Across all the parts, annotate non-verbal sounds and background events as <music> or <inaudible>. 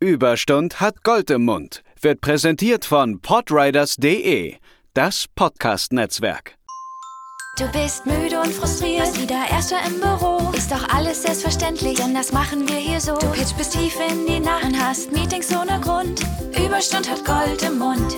Überstund hat Gold im Mund. Wird präsentiert von podriders.de, das Podcast-Netzwerk. Du bist müde und frustriert, wieder Erster im Büro. Ist doch alles selbstverständlich, denn das machen wir hier so. Du pitch bis tief in die Nacht und hast Meetings ohne Grund. Überstund hat Gold im Mund.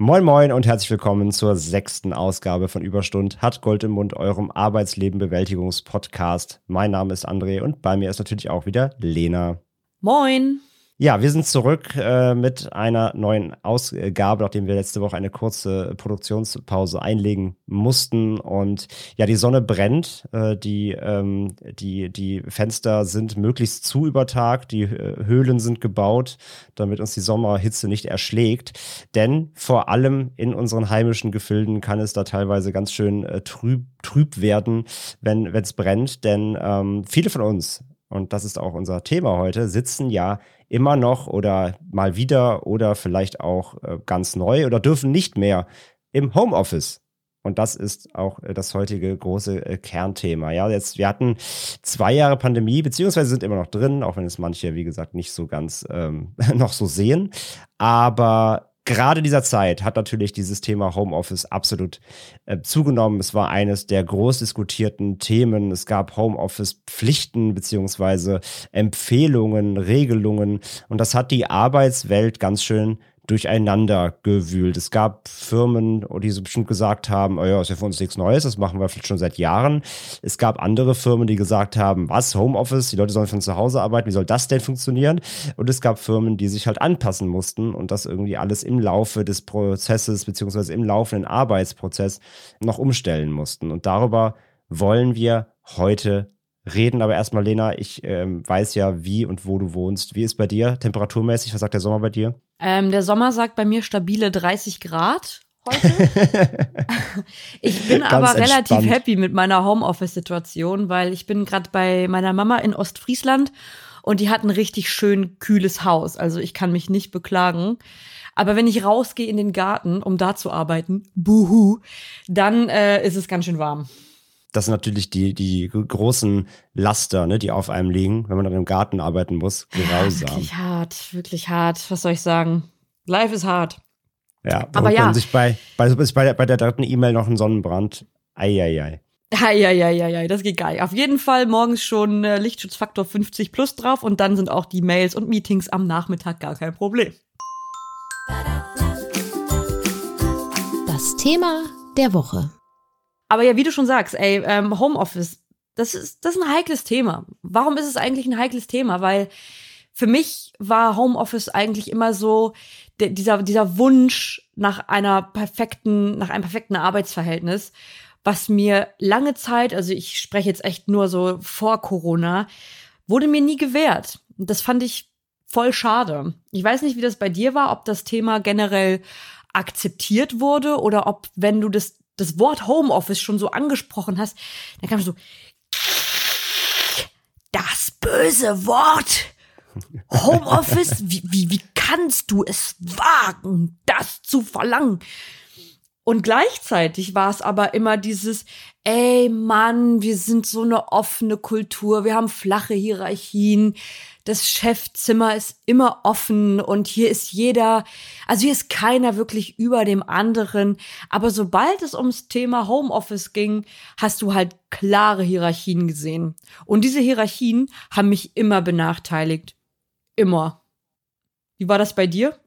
Moin Moin und herzlich willkommen zur sechsten Ausgabe von Überstund hat Gold im Mund, eurem Arbeitsleben-Bewältigungspodcast. Mein Name ist André und bei mir ist natürlich auch wieder Lena. Moin. Ja, wir sind zurück äh, mit einer neuen Ausgabe, nachdem wir letzte Woche eine kurze Produktionspause einlegen mussten. Und ja, die Sonne brennt, äh, die, ähm, die, die Fenster sind möglichst zu über Tag, die äh, Höhlen sind gebaut, damit uns die Sommerhitze nicht erschlägt. Denn vor allem in unseren heimischen Gefilden kann es da teilweise ganz schön äh, trüb, trüb werden, wenn es brennt. Denn ähm, viele von uns und das ist auch unser Thema heute, sitzen ja immer noch oder mal wieder oder vielleicht auch äh, ganz neu oder dürfen nicht mehr im Homeoffice. Und das ist auch äh, das heutige große äh, Kernthema. Ja, jetzt, wir hatten zwei Jahre Pandemie, beziehungsweise sind immer noch drin, auch wenn es manche, wie gesagt, nicht so ganz ähm, <laughs> noch so sehen. Aber gerade dieser Zeit hat natürlich dieses Thema Homeoffice absolut äh, zugenommen. Es war eines der groß diskutierten Themen. Es gab Homeoffice-Pflichten beziehungsweise Empfehlungen, Regelungen und das hat die Arbeitswelt ganz schön durcheinander gewühlt. Es gab Firmen, die so bestimmt gesagt haben, oh ja, ist ja für uns nichts Neues, das machen wir vielleicht schon seit Jahren. Es gab andere Firmen, die gesagt haben, was, Homeoffice, die Leute sollen von zu Hause arbeiten, wie soll das denn funktionieren? Und es gab Firmen, die sich halt anpassen mussten und das irgendwie alles im Laufe des Prozesses beziehungsweise im laufenden Arbeitsprozess noch umstellen mussten. Und darüber wollen wir heute reden. Aber erstmal, Lena, ich ähm, weiß ja, wie und wo du wohnst. Wie ist bei dir temperaturmäßig? Was sagt der Sommer bei dir? Ähm, der Sommer sagt bei mir stabile 30 Grad heute. <laughs> ich bin aber relativ entspannt. happy mit meiner Homeoffice-Situation, weil ich bin gerade bei meiner Mama in Ostfriesland und die hat ein richtig schön kühles Haus. Also ich kann mich nicht beklagen. Aber wenn ich rausgehe in den Garten, um da zu arbeiten, buhu, dann äh, ist es ganz schön warm das sind natürlich die, die großen Laster, ne, die auf einem liegen, wenn man dann im Garten arbeiten muss. <laughs> Grausam. Ja, wirklich hart, wirklich hart. Was soll ich sagen? Life ist hart. Ja, aber ja. sich bei, bei, bei, der, bei der dritten E-Mail noch einen Sonnenbrand. Eieiei. Eieiei, das geht geil. Auf jeden Fall morgens schon äh, Lichtschutzfaktor 50 plus drauf und dann sind auch die Mails und Meetings am Nachmittag gar kein Problem. Das Thema der Woche. Aber ja, wie du schon sagst, ey, ähm, Homeoffice, das ist, das ist ein heikles Thema. Warum ist es eigentlich ein heikles Thema? Weil für mich war Homeoffice eigentlich immer so der, dieser, dieser Wunsch nach einer perfekten, nach einem perfekten Arbeitsverhältnis, was mir lange Zeit, also ich spreche jetzt echt nur so vor Corona, wurde mir nie gewährt. Das fand ich voll schade. Ich weiß nicht, wie das bei dir war, ob das Thema generell akzeptiert wurde oder ob, wenn du das das Wort Homeoffice schon so angesprochen hast, dann kam so das böse Wort. Homeoffice, <laughs> wie, wie, wie kannst du es wagen, das zu verlangen? Und gleichzeitig war es aber immer dieses, ey Mann, wir sind so eine offene Kultur, wir haben flache Hierarchien, das Chefzimmer ist immer offen und hier ist jeder, also hier ist keiner wirklich über dem anderen. Aber sobald es ums Thema Homeoffice ging, hast du halt klare Hierarchien gesehen. Und diese Hierarchien haben mich immer benachteiligt. Immer. Wie war das bei dir?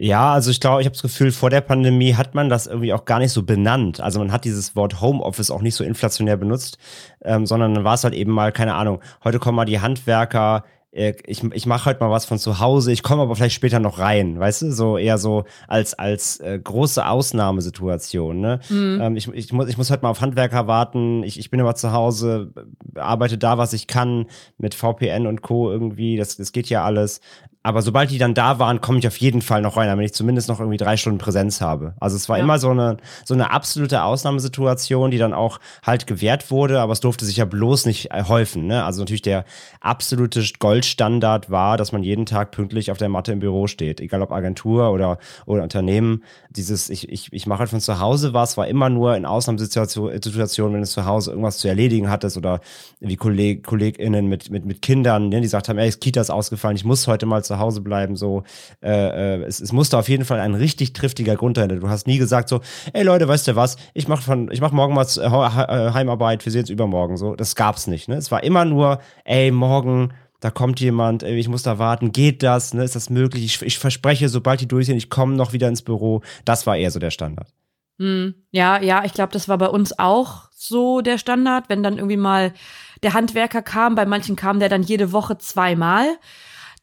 Ja, also ich glaube, ich habe das Gefühl, vor der Pandemie hat man das irgendwie auch gar nicht so benannt. Also man hat dieses Wort Homeoffice auch nicht so inflationär benutzt, ähm, sondern dann war es halt eben mal, keine Ahnung, heute kommen mal die Handwerker ich, ich mache heute mal was von zu Hause, ich komme aber vielleicht später noch rein, weißt du, so eher so als als äh, große Ausnahmesituation. Ne? Mhm. Ähm, ich, ich, muss, ich muss heute mal auf Handwerker warten, ich, ich bin immer zu Hause, arbeite da, was ich kann, mit VPN und Co. irgendwie, das, das geht ja alles. Aber sobald die dann da waren, komme ich auf jeden Fall noch rein, damit ich zumindest noch irgendwie drei Stunden Präsenz habe. Also es war Ja. immer so eine, so eine absolute Ausnahmesituation, die dann auch halt gewährt wurde, aber es durfte sich ja bloß nicht äh, häufen. Ne? Also natürlich der absolute Goldstandard war, dass man jeden Tag pünktlich auf der Matte im Büro steht, egal ob Agentur oder, oder Unternehmen. Dieses, ich, ich, ich mache halt von zu Hause was, war immer nur in Ausnahmesituationen, Situationen, wenn du zu Hause irgendwas zu erledigen hattest oder wie Kolleg, KollegInnen mit, mit, mit Kindern, ne, die gesagt haben, ey, Kita ist ausgefallen, ich muss heute mal zu Hause bleiben, so, äh, äh, es, es musste auf jeden Fall ein richtig triftiger Grund dahinter. Du hast nie gesagt so, ey Leute, weißt du was, ich mache von, ich mache morgen mal äh, He- Heimarbeit, wir sehen uns übermorgen, so, das gab's nicht, ne, es war immer nur, ey, morgen, da kommt jemand, ich muss da warten, geht das, ne, ist das möglich, ich, ich verspreche, sobald die durch sind, ich komme noch wieder ins Büro, das war eher so der Standard. Hm, ja, ja, ich glaube, das war bei uns auch so der Standard, wenn dann irgendwie mal der Handwerker kam. Bei manchen kam der dann jede Woche zweimal.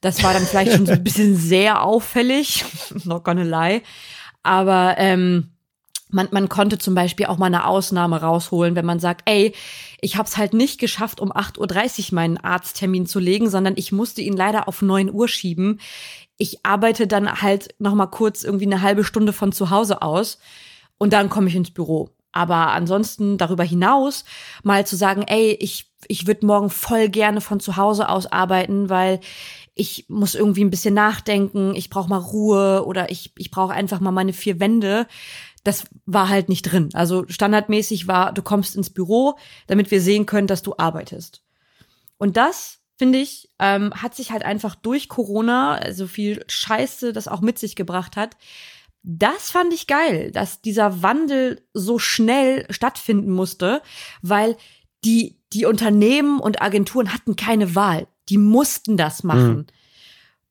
Das war dann vielleicht schon so ein <laughs> bisschen sehr auffällig, <laughs> not gonna lie. Aber ähm, man, man konnte zum Beispiel auch mal eine Ausnahme rausholen, wenn man sagt, ey, ich habe es halt nicht geschafft, um 8.30 Uhr meinen Arzttermin zu legen, sondern ich musste ihn leider auf 9 Uhr schieben. Ich arbeite dann halt noch mal kurz irgendwie eine halbe Stunde von zu Hause aus und dann komme ich ins Büro. Aber ansonsten darüber hinaus mal zu sagen, ey, ich, ich würde morgen voll gerne von zu Hause aus arbeiten, weil ich muss irgendwie ein bisschen nachdenken, ich brauche mal Ruhe oder ich, ich brauche einfach mal meine vier Wände. Das war halt nicht drin. Also standardmäßig war, du kommst ins Büro, damit wir sehen können, dass du arbeitest. Und das, finde ich, ähm, hat sich halt einfach durch Corona, so viel Scheiße das auch mit sich gebracht hat, das fand ich geil, dass dieser Wandel so schnell stattfinden musste, weil die, die Unternehmen und Agenturen hatten keine Wahl. Die mussten das machen.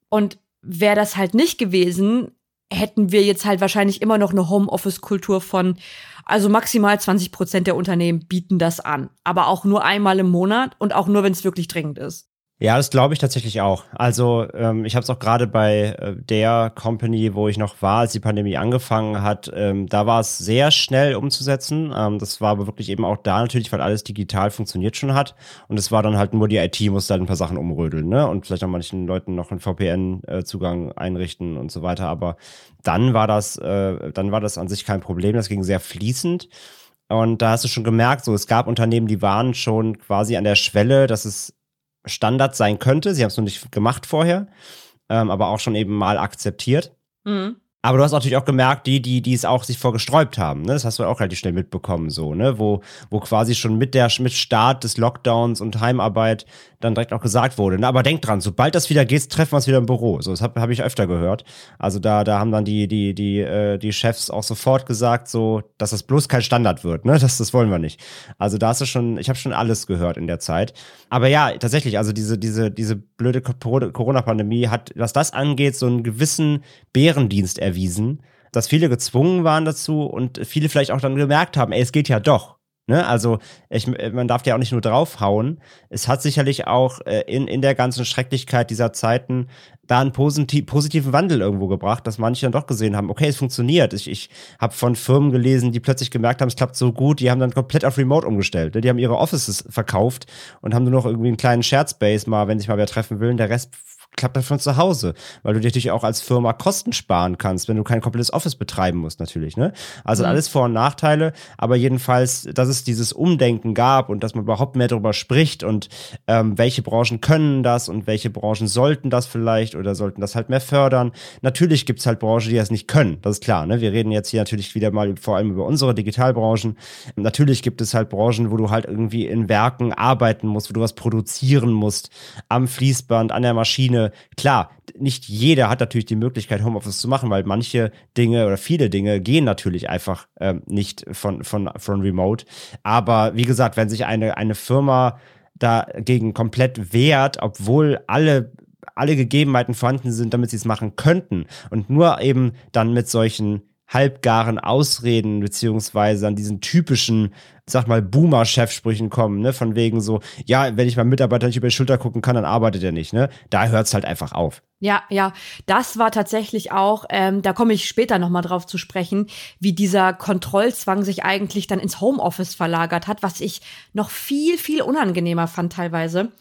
Und wäre das halt nicht gewesen, hätten wir jetzt halt wahrscheinlich immer noch eine Homeoffice-Kultur von, also maximal 20 Prozent der Unternehmen bieten das an. Aber auch nur einmal im Monat und auch nur, wenn es wirklich dringend ist. Ja, das glaube ich tatsächlich auch. Also ähm, ich habe es auch gerade bei äh, der Company, wo ich noch war, als die Pandemie angefangen hat, ähm, da war es sehr schnell umzusetzen. Ähm, das war aber wirklich eben auch da natürlich, weil alles digital funktioniert schon hat. Und es war dann halt nur die IT musste halt ein paar Sachen umrödeln, ne? Und vielleicht auch manchen Leuten noch einen VPN-Zugang einrichten und so weiter. Aber dann war das, äh, dann war das an sich kein Problem. Das ging sehr fließend. Und da hast du schon gemerkt, so es gab Unternehmen, die waren schon quasi an der Schwelle, dass es Standard sein könnte. Sie haben es noch nicht gemacht vorher, ähm, aber auch schon eben mal akzeptiert. Mhm. Aber du hast natürlich auch gemerkt, die, die, die es auch sich vorgesträubt haben, ne? Das hast du auch relativ schnell mitbekommen, so, ne? Wo, wo quasi schon mit der, mit Start des Lockdowns und Heimarbeit dann direkt auch gesagt wurde. Ne? Aber denk dran, sobald das wieder geht, treffen wir uns wieder im Büro. So, das habe hab ich öfter gehört. Also da, da haben dann die, die, die, äh, die Chefs auch sofort gesagt, so, dass das bloß kein Standard wird, ne? Das, das wollen wir nicht. Also da hast du schon, ich habe schon alles gehört in der Zeit. Aber ja, tatsächlich, also diese, diese, diese blöde Corona-Pandemie hat, was das angeht, so einen gewissen Bärendienst erwiesen, dass viele gezwungen waren dazu und viele vielleicht auch dann gemerkt haben, ey, es geht ja doch. Ne? Also ich, man darf ja auch nicht nur draufhauen. Es hat sicherlich auch äh, in, in der ganzen Schrecklichkeit dieser Zeiten da einen posit positiven Wandel irgendwo gebracht, dass manche dann doch gesehen haben, okay, es funktioniert. Ich, ich habe von Firmen gelesen, die plötzlich gemerkt haben, es klappt so gut, die haben dann komplett auf Remote umgestellt. Ne? Die haben ihre Offices verkauft und haben nur noch irgendwie einen kleinen Shared Space mal, wenn sich mal wer treffen will. Und der Rest klappt dann von zu Hause, weil du dir natürlich auch als Firma Kosten sparen kannst, wenn du kein komplettes Office betreiben musst natürlich, ne? Also Mhm. alles Vor- und Nachteile, aber jedenfalls, dass es dieses Umdenken gab und dass man überhaupt mehr darüber spricht und ähm, welche Branchen können das und welche Branchen sollten das vielleicht oder sollten das halt mehr fördern. Natürlich gibt's halt Branchen, die das nicht können, das ist klar, ne? Wir reden jetzt hier natürlich wieder mal vor allem über unsere Digitalbranchen. Natürlich gibt es halt Branchen, wo du halt irgendwie in Werken arbeiten musst, wo du was produzieren musst, am Fließband, an der Maschine. Klar, nicht jeder hat natürlich die Möglichkeit, Homeoffice zu machen, weil manche Dinge oder viele Dinge gehen natürlich einfach ähm, nicht von, von, von Remote. Aber wie gesagt, wenn sich eine, eine Firma dagegen komplett wehrt, obwohl alle alle Gegebenheiten vorhanden sind, damit sie es machen könnten und nur eben dann mit solchen halbgaren Ausreden beziehungsweise an diesen typischen, sag mal, Boomer-Chefsprüchen kommen, ne, von wegen so, ja, wenn ich meinem Mitarbeiter nicht über die Schulter gucken kann, dann arbeitet er nicht, ne, da hört's halt einfach auf. Ja, ja, das war tatsächlich auch, ähm, da komme ich später nochmal drauf zu sprechen, wie dieser Kontrollzwang sich eigentlich dann ins Homeoffice verlagert hat, was ich noch viel, viel unangenehmer fand teilweise.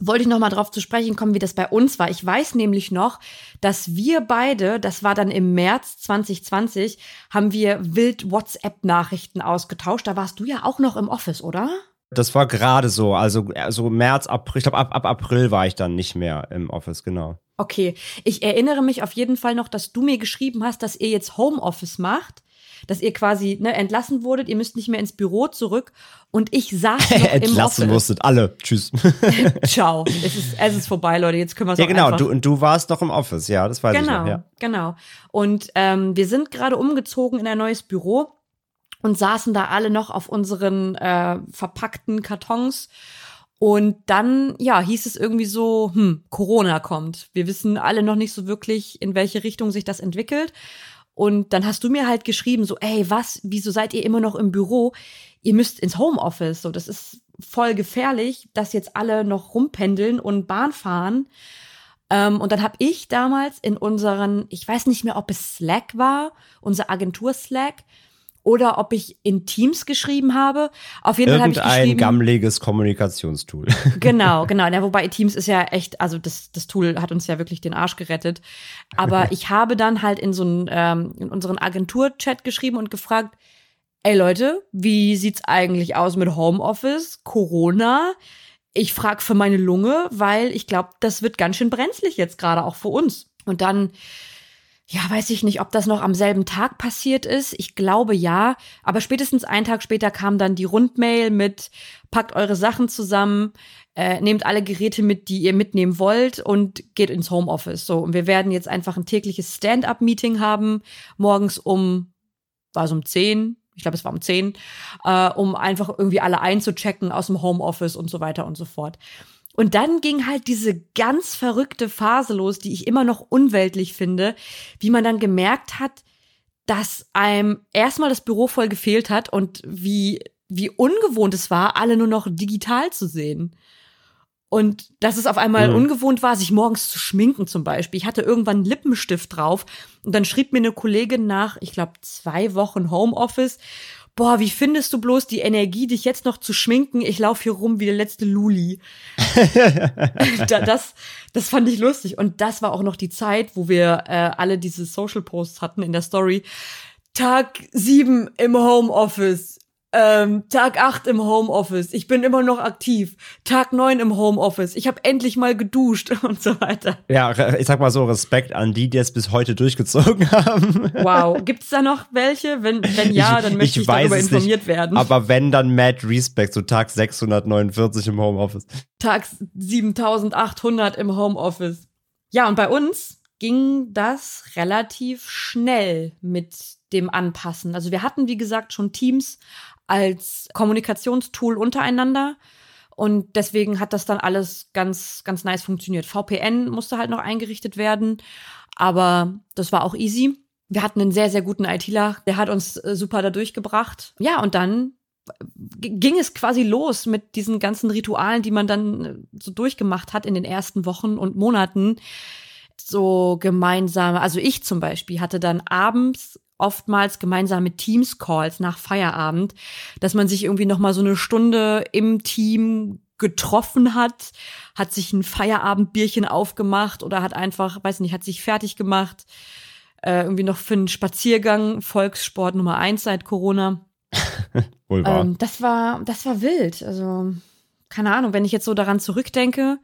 Wollte ich noch mal drauf zu sprechen kommen, wie das bei uns war. Ich weiß nämlich noch, dass wir beide, das war dann im März 2020, haben wir wild WhatsApp-Nachrichten ausgetauscht. Da warst du ja auch noch im Office, oder? Das war gerade so, also so März, April, ich glaube ab, ab April war ich dann nicht mehr im Office, genau. Okay, ich erinnere mich auf jeden Fall noch, dass du mir geschrieben hast, dass ihr jetzt Homeoffice macht dass ihr quasi ne, entlassen wurdet, ihr müsst nicht mehr ins Büro zurück und ich saß noch <laughs> entlassen im Office. musstet alle. Tschüss. <laughs> Ciao. Es ist, es ist vorbei, Leute. Jetzt können wir es Ja, genau. einfach Du, und du warst noch im Office. Ja, das weiß genau, ich noch. Ja. Genau. Und ähm, wir sind gerade umgezogen in ein neues Büro und saßen da alle noch auf unseren äh, verpackten Kartons. Und dann, ja, hieß es irgendwie so, hm, Corona kommt. Wir wissen alle noch nicht so wirklich, in welche Richtung sich das entwickelt. Und dann hast du mir halt geschrieben, so, ey, was, wieso seid ihr immer noch im Büro? Ihr müsst ins Homeoffice. So, das ist voll gefährlich, dass jetzt alle noch rumpendeln und Bahn fahren. Ähm, und dann habe ich damals in unseren, ich weiß nicht mehr, ob es Slack war, unser Agentur Slack, oder ob ich in Teams geschrieben habe. Auf jeden Fall habe ich Irgendein geschrieben. gammeliges Kommunikationstool. <laughs> Genau, genau. Ja, wobei Teams ist ja echt, also das, das Tool hat uns ja wirklich den Arsch gerettet. Aber <laughs> ich habe dann halt in so einen, ähm, in unseren Agentur-Chat geschrieben und gefragt, ey Leute, wie sieht's eigentlich aus mit Homeoffice, Corona? Ich frage für meine Lunge, weil ich glaube, das wird ganz schön brenzlig jetzt gerade auch für uns. Und dann ja, weiß ich nicht, ob das noch am selben Tag passiert ist. Ich glaube ja. Aber spätestens einen Tag später kam dann die Rundmail mit, packt eure Sachen zusammen, äh, nehmt alle Geräte mit, die ihr mitnehmen wollt und geht ins Homeoffice. So, und wir werden jetzt einfach ein tägliches Stand-up-Meeting haben, morgens um, war es um 10, ich glaube, es war um 10, äh, um einfach irgendwie alle einzuchecken aus dem Homeoffice und so weiter und so fort. Und dann ging halt diese ganz verrückte Phase los, die ich immer noch unweltlich finde, wie man dann gemerkt hat, dass einem erstmal das Büro voll gefehlt hat und wie, wie ungewohnt es war, alle nur noch digital zu sehen. Und dass es auf einmal Mhm. ungewohnt war, sich morgens zu schminken zum Beispiel. Ich hatte irgendwann einen Lippenstift drauf und dann schrieb mir eine Kollegin nach, ich glaube, zwei Wochen Homeoffice, boah, wie findest du bloß die Energie, dich jetzt noch zu schminken? Ich laufe hier rum wie der letzte Luli. <laughs> da, das, das fand ich lustig. Und das war auch noch die Zeit, wo wir äh, alle diese Social Posts hatten in der Story. Tag sieben im Homeoffice. Ähm, Tag acht im Homeoffice. Ich bin immer noch aktiv. Tag neun im Homeoffice. Ich habe endlich mal geduscht <laughs> und so weiter. Ja, ich sag mal so, Respekt an die, die es bis heute durchgezogen <laughs> haben. Wow. Gibt's da noch welche? Wenn, wenn ja, dann möchte ich, darüber es informiert nicht, werden. Aber wenn, dann Mad Respect, so Tag 649 im Homeoffice. Tag 7800 im Homeoffice. Ja, und bei uns ging das relativ schnell mit dem Anpassen. Also wir hatten, wie gesagt, schon Teams als Kommunikationstool untereinander. Und deswegen hat das dann alles ganz, ganz nice funktioniert. VPN musste halt noch eingerichtet werden, aber das war auch easy. Wir hatten einen sehr, sehr guten ITler, der hat uns äh, super da durchgebracht. Ja, und dann g- ging es quasi los mit diesen ganzen Ritualen, die man dann äh, so durchgemacht hat in den ersten Wochen und Monaten. So gemeinsame, also ich zum Beispiel hatte dann abends oftmals gemeinsame Teams-Calls nach Feierabend, dass man sich irgendwie noch mal so eine Stunde im Team getroffen hat, hat sich ein Feierabendbierchen aufgemacht oder hat einfach, weiß nicht, hat sich fertig gemacht, äh, irgendwie noch für einen Spaziergang, Volkssport Nummer eins seit Corona. <laughs> Wohl wahr. Ähm, das war, das war wild. Also, keine Ahnung, wenn ich jetzt so daran zurückdenke,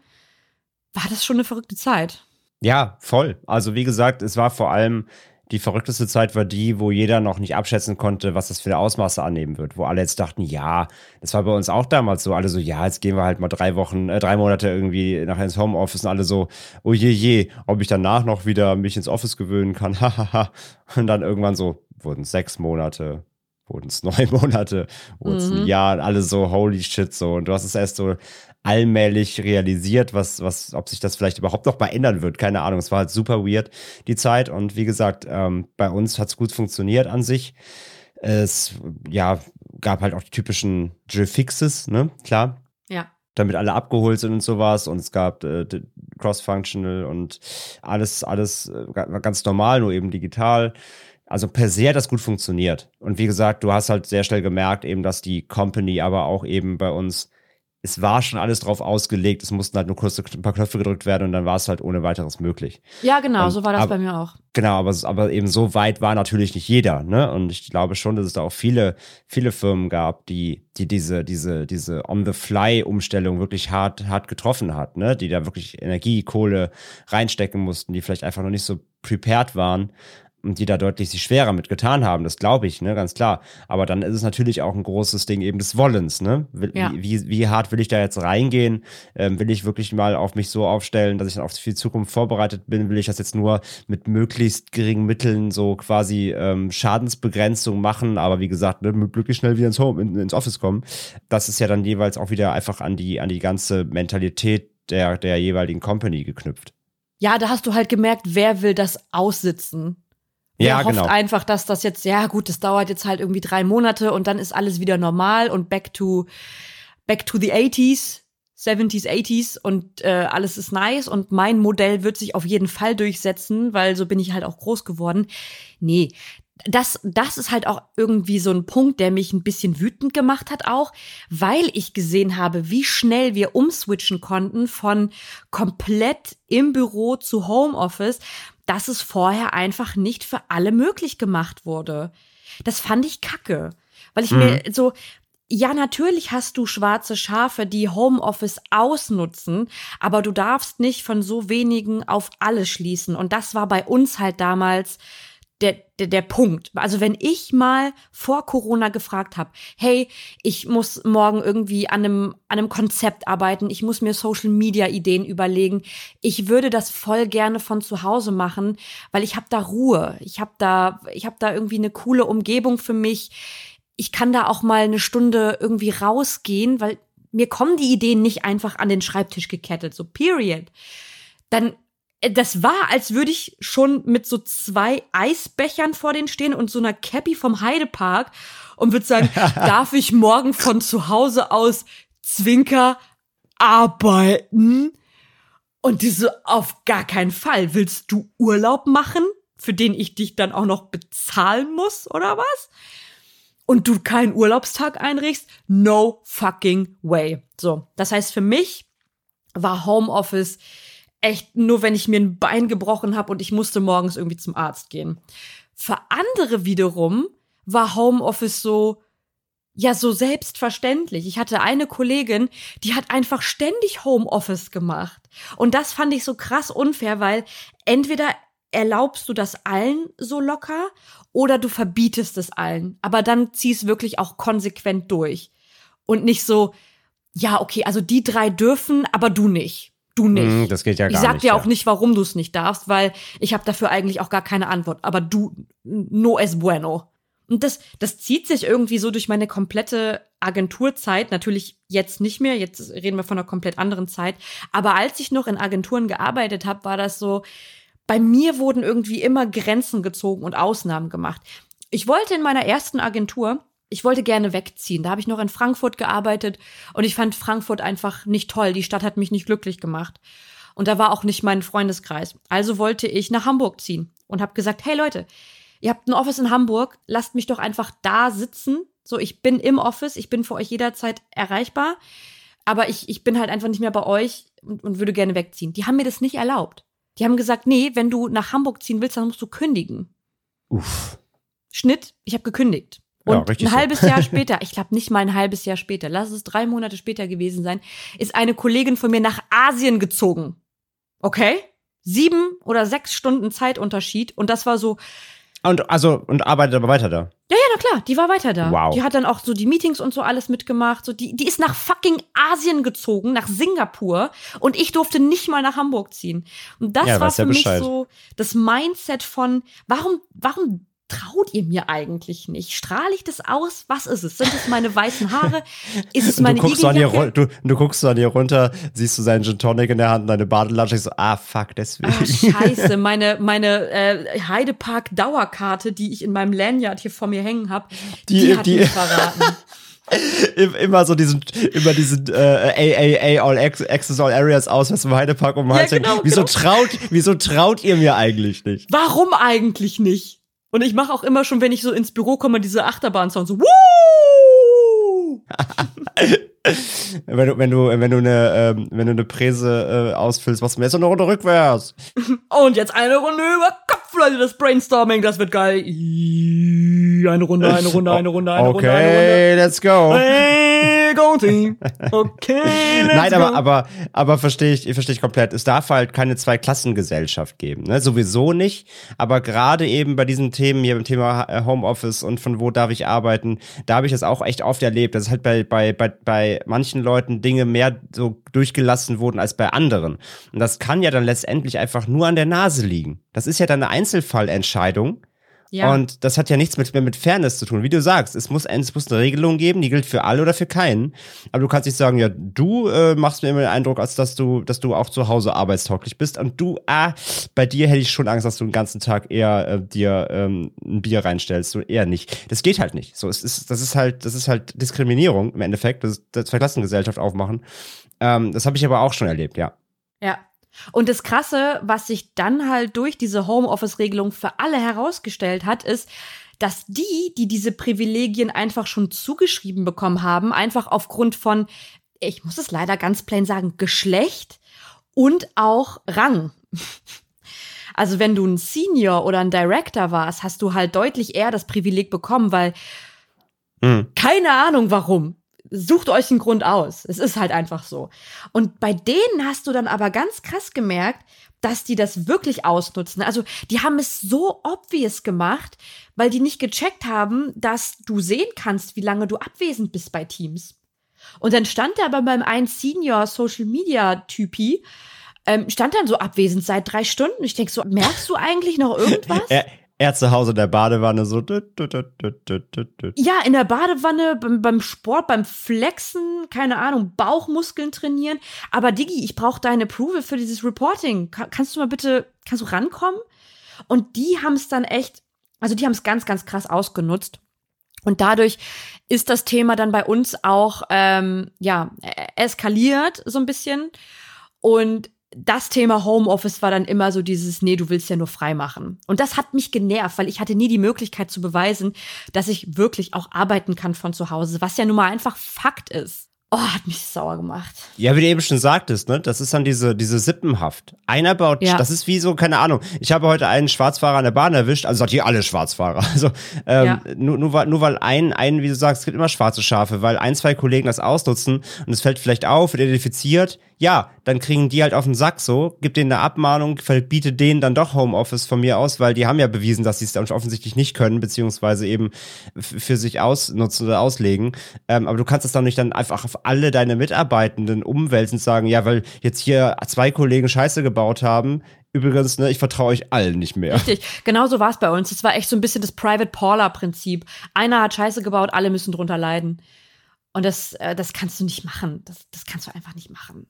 war das schon eine verrückte Zeit. Ja, voll. Also wie gesagt, es war vor allem die verrückteste Zeit war die, wo jeder noch nicht abschätzen konnte, was das für Ausmaße annehmen wird. Wo alle jetzt dachten, ja, das war bei uns auch damals so. Alle so, ja, jetzt gehen wir halt mal drei Wochen, äh, drei Monate irgendwie nachher ins Homeoffice und alle so, oh je, je, ob ich danach noch wieder mich ins Office gewöhnen kann, <laughs> hahaha. und dann irgendwann so, wurden es sechs Monate, wurden es <laughs> neun Monate, wurden es ein Mhm. Jahr, und alle so, holy shit, so. Und du hast es erst so allmählich realisiert, was, was, ob sich das vielleicht überhaupt noch mal ändern wird. Keine Ahnung. Es war halt super weird, die Zeit. Und wie gesagt, ähm, bei uns hat es gut funktioniert an sich. Es, ja, gab halt auch die typischen Drill-Fixes, ne? Klar. Ja. Damit alle abgeholt sind und sowas. Und es gab äh, Cross-Functional und alles, alles äh, ga- ganz normal, nur eben digital. Also per se hat das gut funktioniert. Und wie gesagt, du hast halt sehr schnell gemerkt, eben, dass die Company aber auch eben bei uns es war schon alles drauf ausgelegt. Es mussten halt nur kurz ein paar Knöpfe gedrückt werden und dann war es halt ohne weiteres möglich. Ja, genau, und, so war das aber, bei mir auch. Genau, aber, aber eben so weit war natürlich nicht jeder, ne? Und ich glaube schon, dass es da auch viele, viele Firmen gab, die, die diese, diese, diese On-the-Fly-Umstellung wirklich hart, hart getroffen hat, ne? Die da wirklich Energie, Kohle reinstecken mussten, die vielleicht einfach noch nicht so prepared waren und die da deutlich sich schwerer mit getan haben, das glaube ich, ne, ganz klar. Aber dann ist es natürlich auch ein großes Ding eben des Wollens, ne? Wie, ja. wie, wie hart will ich da jetzt reingehen? Ähm, will ich wirklich mal auf mich so aufstellen, dass ich dann auf die Zukunft vorbereitet bin? Will ich das jetzt nur mit möglichst geringen Mitteln so quasi ähm, Schadensbegrenzung machen? Aber wie gesagt, ne, möglichst schnell wieder ins Home, in, ins Office kommen. Das ist ja dann jeweils auch wieder einfach an die, an die ganze Mentalität der, der jeweiligen Company geknüpft. Ja, da hast du halt gemerkt, wer will das aussitzen. Ja, hofft genau. einfach, dass das jetzt, ja gut, das dauert jetzt halt irgendwie drei Monate und dann ist alles wieder normal und back to, back to the 80s, 70s, 80s und äh, alles ist nice und mein Modell wird sich auf jeden Fall durchsetzen, weil so bin ich halt auch groß geworden. Nee, das, das ist halt auch irgendwie so ein Punkt, der mich ein bisschen wütend gemacht hat auch, weil ich gesehen habe, wie schnell wir umswitchen konnten von komplett im Büro zu Homeoffice dass es vorher einfach nicht für alle möglich gemacht wurde. Das fand ich kacke, weil ich mhm. mir so, ja, natürlich hast du schwarze Schafe, die Homeoffice ausnutzen, aber du darfst nicht von so wenigen auf alle schließen. Und das war bei uns halt damals der, der, der Punkt. Also wenn ich mal vor Corona gefragt habe, hey, ich muss morgen irgendwie an einem, an einem Konzept arbeiten, ich muss mir Social-Media-Ideen überlegen, ich würde das voll gerne von zu Hause machen, weil ich habe da Ruhe, ich habe da, ich habe da irgendwie eine coole Umgebung für mich. Ich kann da auch mal eine Stunde irgendwie rausgehen, weil mir kommen die Ideen nicht einfach an den Schreibtisch gekettet, so period. Dann das war, als würde ich schon mit so zwei Eisbechern vor denen stehen und so einer Cappy vom Heidepark und würde sagen, <laughs> darf ich morgen von zu Hause aus Zwinker arbeiten? Und die so, auf gar keinen Fall. Willst du Urlaub machen, für den ich dich dann auch noch bezahlen muss, oder was? Und du keinen Urlaubstag einrichst? No fucking way. So, das heißt, für mich war Homeoffice echt nur, wenn ich mir ein Bein gebrochen habe und ich musste morgens irgendwie zum Arzt gehen. Für andere wiederum war Homeoffice so, ja, so selbstverständlich. Ich hatte eine Kollegin, die hat einfach ständig Homeoffice gemacht. Und das fand ich so krass unfair, weil entweder erlaubst du das allen so locker oder du verbietest es allen. Aber dann ziehst wirklich auch konsequent durch. Und nicht so, ja, okay, also die drei dürfen, aber du nicht. Du nicht. Mm, das geht ja gar Ich sag nicht, dir ja. auch nicht, warum du es nicht darfst, weil ich habe dafür eigentlich auch gar keine Antwort. Aber du, no es bueno. Und das, das zieht sich irgendwie so durch meine komplette Agenturzeit. Natürlich jetzt nicht mehr, jetzt reden wir von einer komplett anderen Zeit. Aber als ich noch in Agenturen gearbeitet habe, war das so, bei mir wurden irgendwie immer Grenzen gezogen und Ausnahmen gemacht. Ich wollte in meiner ersten Agentur ich wollte gerne wegziehen. Da habe ich noch in Frankfurt gearbeitet und ich fand Frankfurt einfach nicht toll. Die Stadt hat mich nicht glücklich gemacht. Und da war auch nicht mein Freundeskreis. Also wollte ich nach Hamburg ziehen und habe gesagt, hey Leute, ihr habt ein Office in Hamburg, lasst mich doch einfach da sitzen. So, ich bin im Office, ich bin für euch jederzeit erreichbar, aber ich, ich bin halt einfach nicht mehr bei euch und, und würde gerne wegziehen. Die haben mir das nicht erlaubt. Die haben gesagt, nee, wenn du nach Hamburg ziehen willst, dann musst du kündigen. Uff. Schnitt, ich habe gekündigt. Und ja, ein halbes so. Jahr <laughs> später, ich glaube nicht mal ein halbes Jahr später, lass es drei Monate später gewesen sein, ist eine Kollegin von mir nach Asien gezogen. Okay? Sieben oder sechs Stunden Zeitunterschied. Und das war so. Und also, und arbeitet aber weiter da. Ja, ja, na klar, die war weiter da. Wow. Die hat dann auch so die Meetings und so alles mitgemacht. So, die, die ist nach fucking Asien gezogen, nach Singapur. Und ich durfte nicht mal nach Hamburg ziehen. Und das ja, war für mich so das Mindset von, warum, warum traut ihr mir eigentlich nicht? Strahle ich das aus? Was ist es? Sind es meine weißen Haare? Ist es meine du guckst, an ihr, du, du guckst an ihr runter, siehst du seinen Gin Tonic in der Hand, deine Badelasche, ich so, ah, fuck, deswegen. Ah, scheiße, meine, meine äh, Heidepark-Dauerkarte, die ich in meinem Lanyard hier vor mir hängen habe, die, die hat die, mich verraten. <laughs> immer so diesen, immer diesen äh, AAA All Access All Areas aus, was im Heidepark um ja, genau, Wieso genau. traut, wieso traut ihr mir eigentlich nicht? Warum eigentlich nicht? Und ich mache auch immer schon, wenn ich so ins Büro komme, diese Achterbahn-Sound so, Wuh! <laughs> wenn du, wenn du, wenn du eine, ähm, wenn du eine Präse äh, ausfüllst, machst du jetzt noch eine Runde rückwärts. <laughs> Und jetzt eine Runde über Kopf, Leute, das Brainstorming, das wird geil. Eine Runde, eine Runde, eine Runde, eine okay, Runde, eine Runde. let's go. Hey, go team. <laughs> Okay, let's Nein, go. aber, aber, aber verstehe ich, verstehe ich komplett. Es darf halt keine Zweiklassengesellschaft geben. Ne? Sowieso nicht. Aber gerade eben bei diesen Themen hier beim Thema äh, Homeoffice und von wo darf ich arbeiten, da habe ich das auch echt oft erlebt, dass halt bei, bei, bei, bei manchen Leuten Dinge mehr so durchgelassen wurden als bei anderen. Und das kann ja dann letztendlich einfach nur an der Nase liegen. Das ist ja dann eine Einzelfallentscheidung. Ja. Und das hat ja nichts mit, mehr mit Fairness zu tun. Wie du sagst, es muss, es muss eine Regelung geben, die gilt für alle oder für keinen. Aber du kannst nicht sagen, ja, du äh, machst mir immer den Eindruck, als dass du, dass du auch zu Hause arbeitstauglich bist. Und du, ah, bei dir hätte ich schon Angst, dass du den ganzen Tag eher äh, dir ähm, ein Bier reinstellst. So eher nicht. Das geht halt nicht. So, es ist, das ist halt, das ist halt Diskriminierung im Endeffekt. Das ist das Zweiklassengesellschaft aufmachen. Ähm, das habe ich aber auch schon erlebt, ja. Ja. Und das Krasse, was sich dann halt durch diese Homeoffice-Regelung für alle herausgestellt hat, ist, dass die, die diese Privilegien einfach schon zugeschrieben bekommen haben, einfach aufgrund von, ich muss es leider ganz plain sagen, Geschlecht und auch Rang. <laughs> Also wenn du ein Senior oder ein Director warst, hast du halt deutlich eher das Privileg bekommen, weil Hm. keine Ahnung warum. Sucht euch einen Grund aus. Es ist halt einfach so. Und bei denen hast du dann aber ganz krass gemerkt, dass die das wirklich ausnutzen. Also die haben es so obvious gemacht, weil die nicht gecheckt haben, dass du sehen kannst, wie lange du abwesend bist bei Teams. Und dann stand er aber beim einen Senior Social Media Typi, ähm, stand dann so abwesend seit drei Stunden. Ich denk so, merkst du eigentlich noch <laughs> irgendwas? Er, zu Hause in der Badewanne so. Ja, in der Badewanne, beim, Sport, beim Flexen, keine Ahnung, Bauchmuskeln trainieren. Aber Digi, ich brauche deine Approval für dieses Reporting. Ka kannst du mal bitte, kannst du rankommen? Und die haben es dann echt, also die haben es ganz, ganz krass ausgenutzt. Und dadurch ist das Thema dann bei uns auch, ähm, ja, äh, eskaliert so ein bisschen. Und das Thema Homeoffice war dann immer so dieses, nee, du willst ja nur frei machen. Und das hat mich genervt, weil ich hatte nie die Möglichkeit zu beweisen, dass ich wirklich auch arbeiten kann von zu Hause, was ja nun mal einfach Fakt ist. Oh, hat mich sauer gemacht. Ja, wie du eben schon sagtest, ne, das ist dann diese, diese Sippenhaft. Einer baut, Ja. das ist wie so, keine Ahnung. Ich habe heute einen Schwarzfahrer an der Bahn erwischt, also sagt hier alle Schwarzfahrer. <laughs> Also, ähm, Ja. nur, nur, weil, nur weil ein, ein, wie du sagst, es gibt immer schwarze Schafe, weil ein, zwei Kollegen das ausnutzen und es fällt vielleicht auf, wird identifiziert, ja, dann kriegen die halt auf den Sack so, gibt denen eine Abmahnung, verbietet denen dann doch Homeoffice von mir aus, weil die haben ja bewiesen, dass sie es offensichtlich nicht können, beziehungsweise eben für sich ausnutzen oder auslegen. Ähm, aber du kannst es dann nicht dann einfach auf alle deine Mitarbeitenden umwälzen und sagen, ja, weil jetzt hier zwei Kollegen Scheiße gebaut haben. Übrigens, ne, ich vertraue euch allen nicht mehr. Richtig, genau so war es bei uns. Es war echt so ein bisschen das Private Paula-Prinzip. Einer hat Scheiße gebaut, alle müssen drunter leiden. Und das, äh, das kannst du nicht machen. Das, das kannst du einfach nicht machen.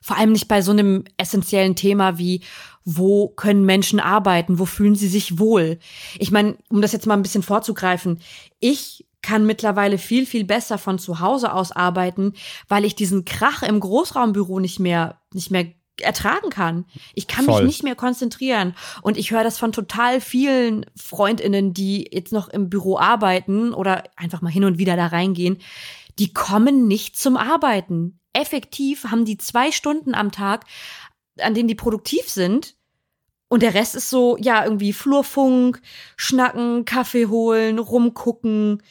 Vor allem nicht bei so einem essentiellen Thema wie, wo können Menschen arbeiten, wo fühlen sie sich wohl. Ich meine, um das jetzt mal ein bisschen vorzugreifen, ich kann mittlerweile viel, viel besser von zu Hause aus arbeiten, weil ich diesen Krach im Großraumbüro nicht mehr, nicht mehr ertragen kann. Ich kann Voll. mich nicht mehr konzentrieren. Und ich höre das von total vielen Freundinnen, die jetzt noch im Büro arbeiten oder einfach mal hin und wieder da reingehen. Die kommen nicht zum Arbeiten. Effektiv haben die zwei Stunden am Tag, an denen die produktiv sind. Und der Rest ist so, ja, irgendwie Flurfunk, schnacken, Kaffee holen, rumgucken.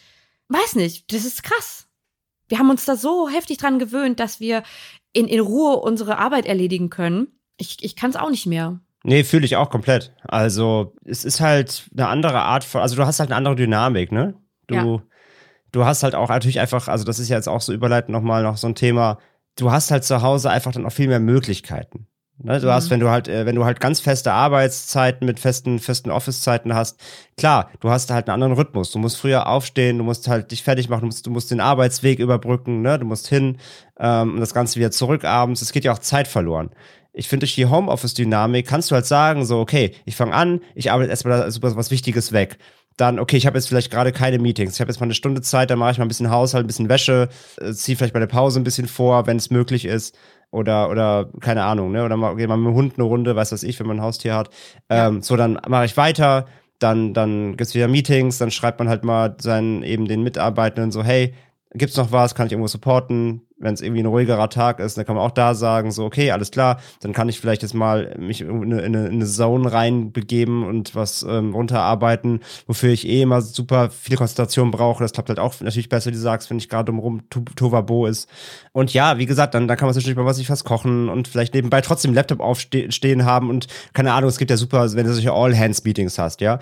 Weiß nicht, das ist krass. Wir haben uns da so heftig dran gewöhnt, dass wir in, in Ruhe unsere Arbeit erledigen können. Ich, ich kann es auch nicht mehr. Nee, fühle ich auch komplett. Also, es ist halt eine andere Art von, also du hast halt eine andere Dynamik, ne? Du, Ja. Du hast halt auch natürlich einfach, also das ist ja jetzt auch so überleitend nochmal noch so ein Thema, du hast halt zu Hause einfach dann auch viel mehr Möglichkeiten. Ne? Du Mhm. hast, wenn du halt, äh, wenn du halt ganz feste Arbeitszeiten mit festen, festen Office-Zeiten hast, klar, du hast halt einen anderen Rhythmus. Du musst früher aufstehen, du musst halt dich fertig machen, du musst, du musst den Arbeitsweg überbrücken, ne? Du musst hin ähm, und das Ganze wieder zurück abends. Es geht ja auch Zeit verloren. Ich finde, durch die Homeoffice-Dynamik kannst du halt sagen, so, okay, ich fange an, ich arbeite erstmal super was Wichtiges weg. Dann, okay, ich habe jetzt vielleicht gerade keine Meetings. Ich habe jetzt mal eine Stunde Zeit, dann mache ich mal ein bisschen Haushalt, ein bisschen Wäsche, äh, ziehe vielleicht meine Pause ein bisschen vor, wenn es möglich ist. Oder, oder, keine Ahnung, ne? Oder mal, geh mal mit dem Hund eine Runde, weiß was ich, wenn man ein Haustier hat. Ähm, so, dann mache ich weiter, dann, dann gibt's wieder Meetings, dann schreibt man halt mal seinen, eben den Mitarbeitenden so, hey, gibt's noch was, kann ich irgendwo supporten, wenn es irgendwie ein ruhigerer Tag ist, dann kann man auch da sagen, so, okay, alles klar, dann kann ich vielleicht jetzt mal mich in eine, in eine Zone reinbegeben und was ähm, runterarbeiten, wofür ich eh immer super viel Konzentration brauche. Das klappt halt auch natürlich besser, wie du sagst, wenn ich gerade umrum Tovabo ist. Und ja, wie gesagt, dann, dann kann man natürlich mal was ich was kochen und vielleicht nebenbei trotzdem Laptop aufstehen haben und keine Ahnung, es gibt ja super, wenn du solche All-Hands-Meetings hast, ja,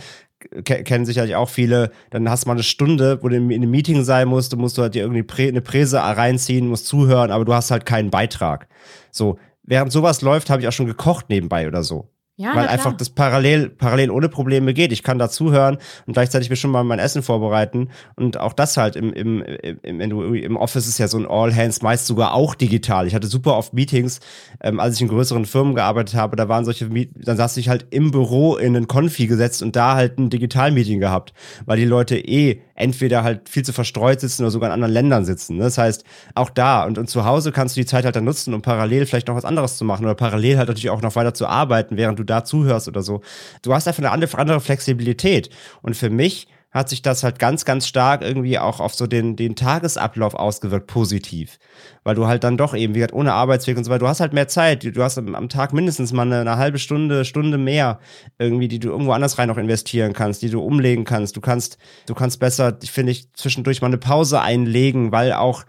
kennen sicherlich auch viele, dann hast du mal eine Stunde, wo du in einem Meeting sein musst, du musst du halt dir irgendwie Prä eine Präse reinziehen, musst zuhören, aber du hast halt keinen Beitrag. So, während sowas läuft, habe ich auch schon gekocht nebenbei oder so. Ja, weil einfach das parallel, parallel ohne Probleme geht. Ich kann dazuhören und gleichzeitig mir schon mal mein Essen vorbereiten. Und auch das halt im, im, im, im, Office ist ja so ein All Hands meist sogar auch digital. Ich hatte super oft Meetings, ähm, als ich in größeren Firmen gearbeitet habe, da waren solche Meet dann saß ich halt im Büro in einen Konfi gesetzt und da halt ein Digital-Meeting gehabt, weil die Leute eh entweder halt viel zu verstreut sitzen oder sogar in anderen Ländern sitzen. Das heißt, auch da und, und zu Hause kannst du die Zeit halt dann nutzen, um parallel vielleicht noch was anderes zu machen oder parallel halt natürlich auch noch weiter zu arbeiten, während du da zuhörst oder so. Du hast einfach eine andere, andere Flexibilität. Und für mich hat sich das halt ganz, ganz stark irgendwie auch auf so den, den Tagesablauf ausgewirkt, positiv. Weil du halt dann doch eben, wie gesagt, ohne Arbeitsweg und so weiter, du hast halt mehr Zeit. Du hast am, Tag mindestens mal eine, eine, halbe Stunde, Stunde mehr irgendwie, die du irgendwo anders rein noch investieren kannst, die du umlegen kannst. Du kannst, du kannst besser, finde ich, zwischendurch mal eine Pause einlegen, weil auch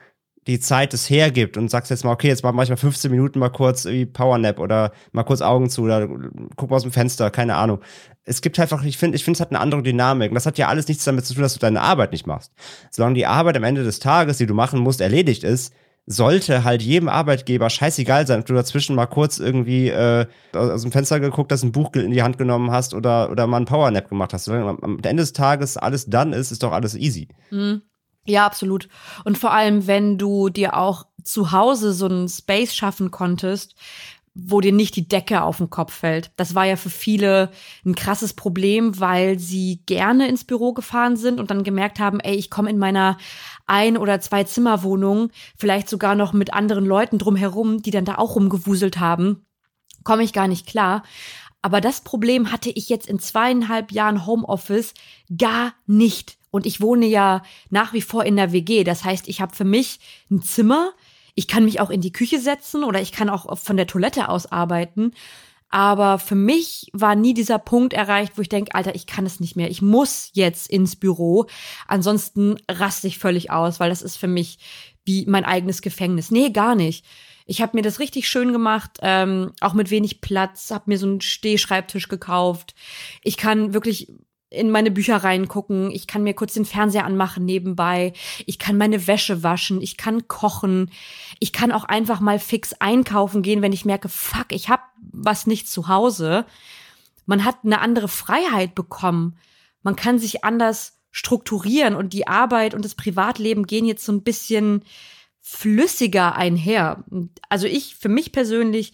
die Zeit es hergibt und sagst jetzt mal, okay, jetzt mal manchmal 15 Minuten mal kurz wie Powernap oder mal kurz Augen zu oder guck mal aus dem Fenster, keine Ahnung. Es gibt einfach, ich finde, ich finde, es hat eine andere Dynamik. Und das hat ja alles nichts damit zu tun, dass du deine Arbeit nicht machst. Solange die Arbeit am Ende des Tages, die du machen musst, erledigt ist, sollte halt jedem Arbeitgeber scheißegal sein, ob du dazwischen mal kurz irgendwie äh, aus dem Fenster geguckt hast, ein Buch in die Hand genommen hast oder, oder mal einen Powernap gemacht hast. Solange am Ende des Tages alles dann ist, ist doch alles easy. Mhm. Ja, absolut. Und vor allem, wenn du dir auch zu Hause so einen Space schaffen konntest, wo dir nicht die Decke auf den Kopf fällt. Das war ja für viele ein krasses Problem, weil sie gerne ins Büro gefahren sind und dann gemerkt haben, ey, ich komme in meiner ein- oder zwei Zimmerwohnung, vielleicht sogar noch mit anderen Leuten drumherum, die dann da auch rumgewuselt haben, komme ich gar nicht klar. Aber das Problem hatte ich jetzt in zweieinhalb Jahren Homeoffice gar nicht. Und ich wohne ja nach wie vor in der WG. Das heißt, ich habe für mich ein Zimmer. Ich kann mich auch in die Küche setzen oder ich kann auch von der Toilette aus arbeiten. Aber für mich war nie dieser Punkt erreicht, wo ich denke, Alter, ich kann es nicht mehr. Ich muss jetzt ins Büro. Ansonsten raste ich völlig aus, weil das ist für mich wie mein eigenes Gefängnis. Nee, gar nicht. Ich habe mir das richtig schön gemacht, ähm, auch mit wenig Platz, habe mir so einen Stehschreibtisch gekauft. Ich kann wirklich in meine Bücher reingucken, ich kann mir kurz den Fernseher anmachen nebenbei, ich kann meine Wäsche waschen, ich kann kochen, ich kann auch einfach mal fix einkaufen gehen, wenn ich merke, fuck, ich hab was nicht zu Hause. Man hat eine andere Freiheit bekommen. Man kann sich anders strukturieren und die Arbeit und das Privatleben gehen jetzt so ein bisschen flüssiger einher. Also ich, für mich persönlich,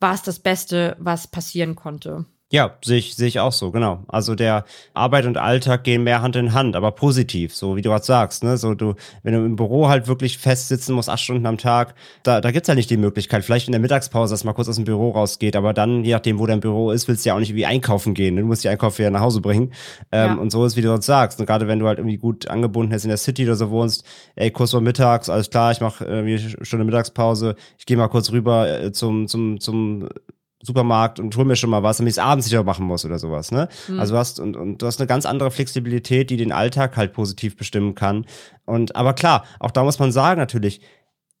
war es das Beste, was passieren konnte. Ja, sehe ich, sehe ich auch so, genau. Also der Arbeit und Alltag gehen mehr Hand in Hand, aber positiv, so wie du gerade sagst, ne? So du, wenn du im Büro halt wirklich festsitzen musst, acht Stunden am Tag, da, da gibt's ja nicht die Möglichkeit, vielleicht in der Mittagspause, dass man kurz aus dem Büro rausgeht, aber dann, je nachdem, wo dein Büro ist, willst du ja auch nicht wie einkaufen gehen. Ne? Du musst die Einkäufe ja nach Hause bringen. Ähm, ja. Und so ist, wie du gerade sagst. Und gerade wenn du halt irgendwie gut angebunden bist in der City oder so wohnst, ey, kurz vor mittags, alles klar, ich mache irgendwie Stunde Mittagspause, ich gehe mal kurz rüber äh, zum, zum, zum Supermarkt und hol mir schon mal was, damit ich es abends sicher machen muss oder sowas, ne? Mhm. Also du hast und, und du hast eine ganz andere Flexibilität, die den Alltag halt positiv bestimmen kann. Und aber klar, auch da muss man sagen natürlich,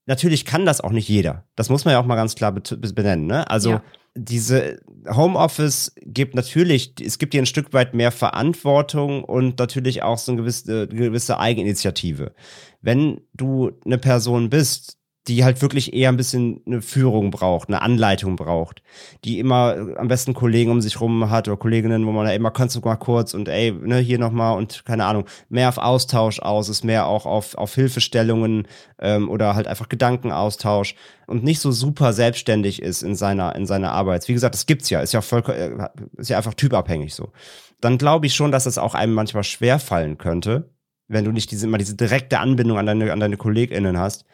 natürlich kann das auch nicht jeder. Das muss man ja auch mal ganz klar benennen, ne? Also ja. diese Homeoffice gibt natürlich, es gibt dir ein Stück weit mehr Verantwortung und natürlich auch so eine gewisse, gewisse Eigeninitiative. Wenn du eine Person bist, die halt wirklich eher ein bisschen eine Führung braucht, eine Anleitung braucht, die immer am besten Kollegen um sich rum hat oder Kolleginnen, wo man ey, mal kannst du mal kurz und ey, ne, hier nochmal und keine Ahnung, mehr auf Austausch aus, ist mehr auch auf, auf Hilfestellungen ähm, oder halt einfach Gedankenaustausch und nicht so super selbstständig ist in seiner, in seiner Arbeit. Wie gesagt, das gibt's ja, ist ja voll, äh, ist ja einfach typabhängig so. Dann glaube ich schon, dass es auch einem manchmal schwer fallen könnte, wenn du nicht diese, immer diese direkte Anbindung an deine, an deine KollegInnen hast.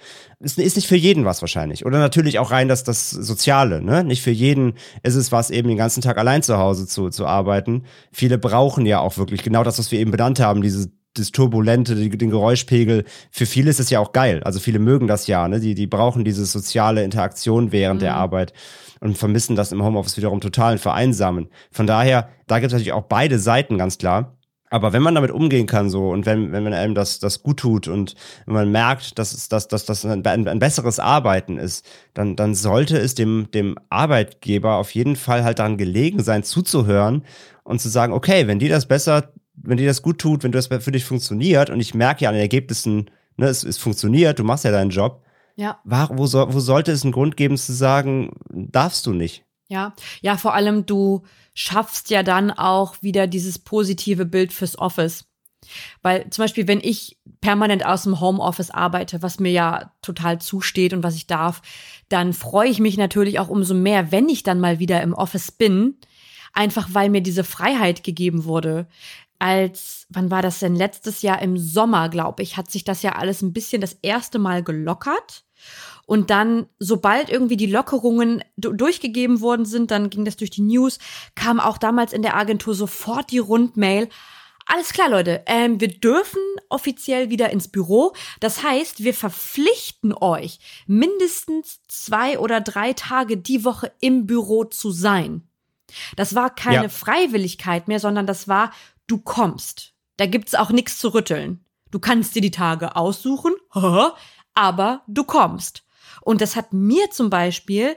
Ist, ist nicht für jeden was wahrscheinlich. Oder natürlich auch rein das, das Soziale, ne? Nicht für jeden ist es was, eben den ganzen Tag allein zu Hause zu, zu arbeiten. Viele brauchen ja auch wirklich genau das, was wir eben benannt haben, diese das Turbulente, den Geräuschpegel. Für viele ist es ja auch geil. Also viele mögen das ja, ne? Die, die brauchen diese soziale Interaktion während mhm. der Arbeit und vermissen das im Homeoffice wiederum total und vereinsamen. Von daher, da gibt es natürlich auch beide Seiten, ganz klar. Aber wenn man damit umgehen kann so und wenn, wenn man einem das, das gut tut und wenn man merkt, dass es dass, dass, dass ein, ein besseres Arbeiten ist, dann, dann sollte es dem, dem Arbeitgeber auf jeden Fall halt daran gelegen sein, zuzuhören und zu sagen, okay, wenn dir das besser, wenn dir das gut tut, wenn das für dich funktioniert und ich merke ja an den Ergebnissen, ne, es, es funktioniert, du machst ja deinen Job, ja. War, wo, so, wo sollte es einen Grund geben zu sagen, darfst du nicht? Ja, ja, vor allem du schaffst ja dann auch wieder dieses positive Bild fürs Office. Weil zum Beispiel, wenn ich permanent aus dem Homeoffice arbeite, was mir ja total zusteht und was ich darf, dann freue ich mich natürlich auch umso mehr, wenn ich dann mal wieder im Office bin, einfach weil mir diese Freiheit gegeben wurde. Als, wann war das denn? Letztes Jahr im Sommer, glaube ich, hat sich das ja alles ein bisschen das erste Mal gelockert. Und dann, sobald irgendwie die Lockerungen durchgegeben worden sind, dann ging das durch die News, kam auch damals in der Agentur sofort die Rundmail. Alles klar, Leute, ähm, wir dürfen offiziell wieder ins Büro. Das heißt, wir verpflichten euch, mindestens zwei oder drei Tage die Woche im Büro zu sein. Das war keine ja. Freiwilligkeit mehr, sondern das war, du kommst. Da gibt's auch nichts zu rütteln. Du kannst dir die Tage aussuchen, <laughs> aber du kommst. Und das hat mir zum Beispiel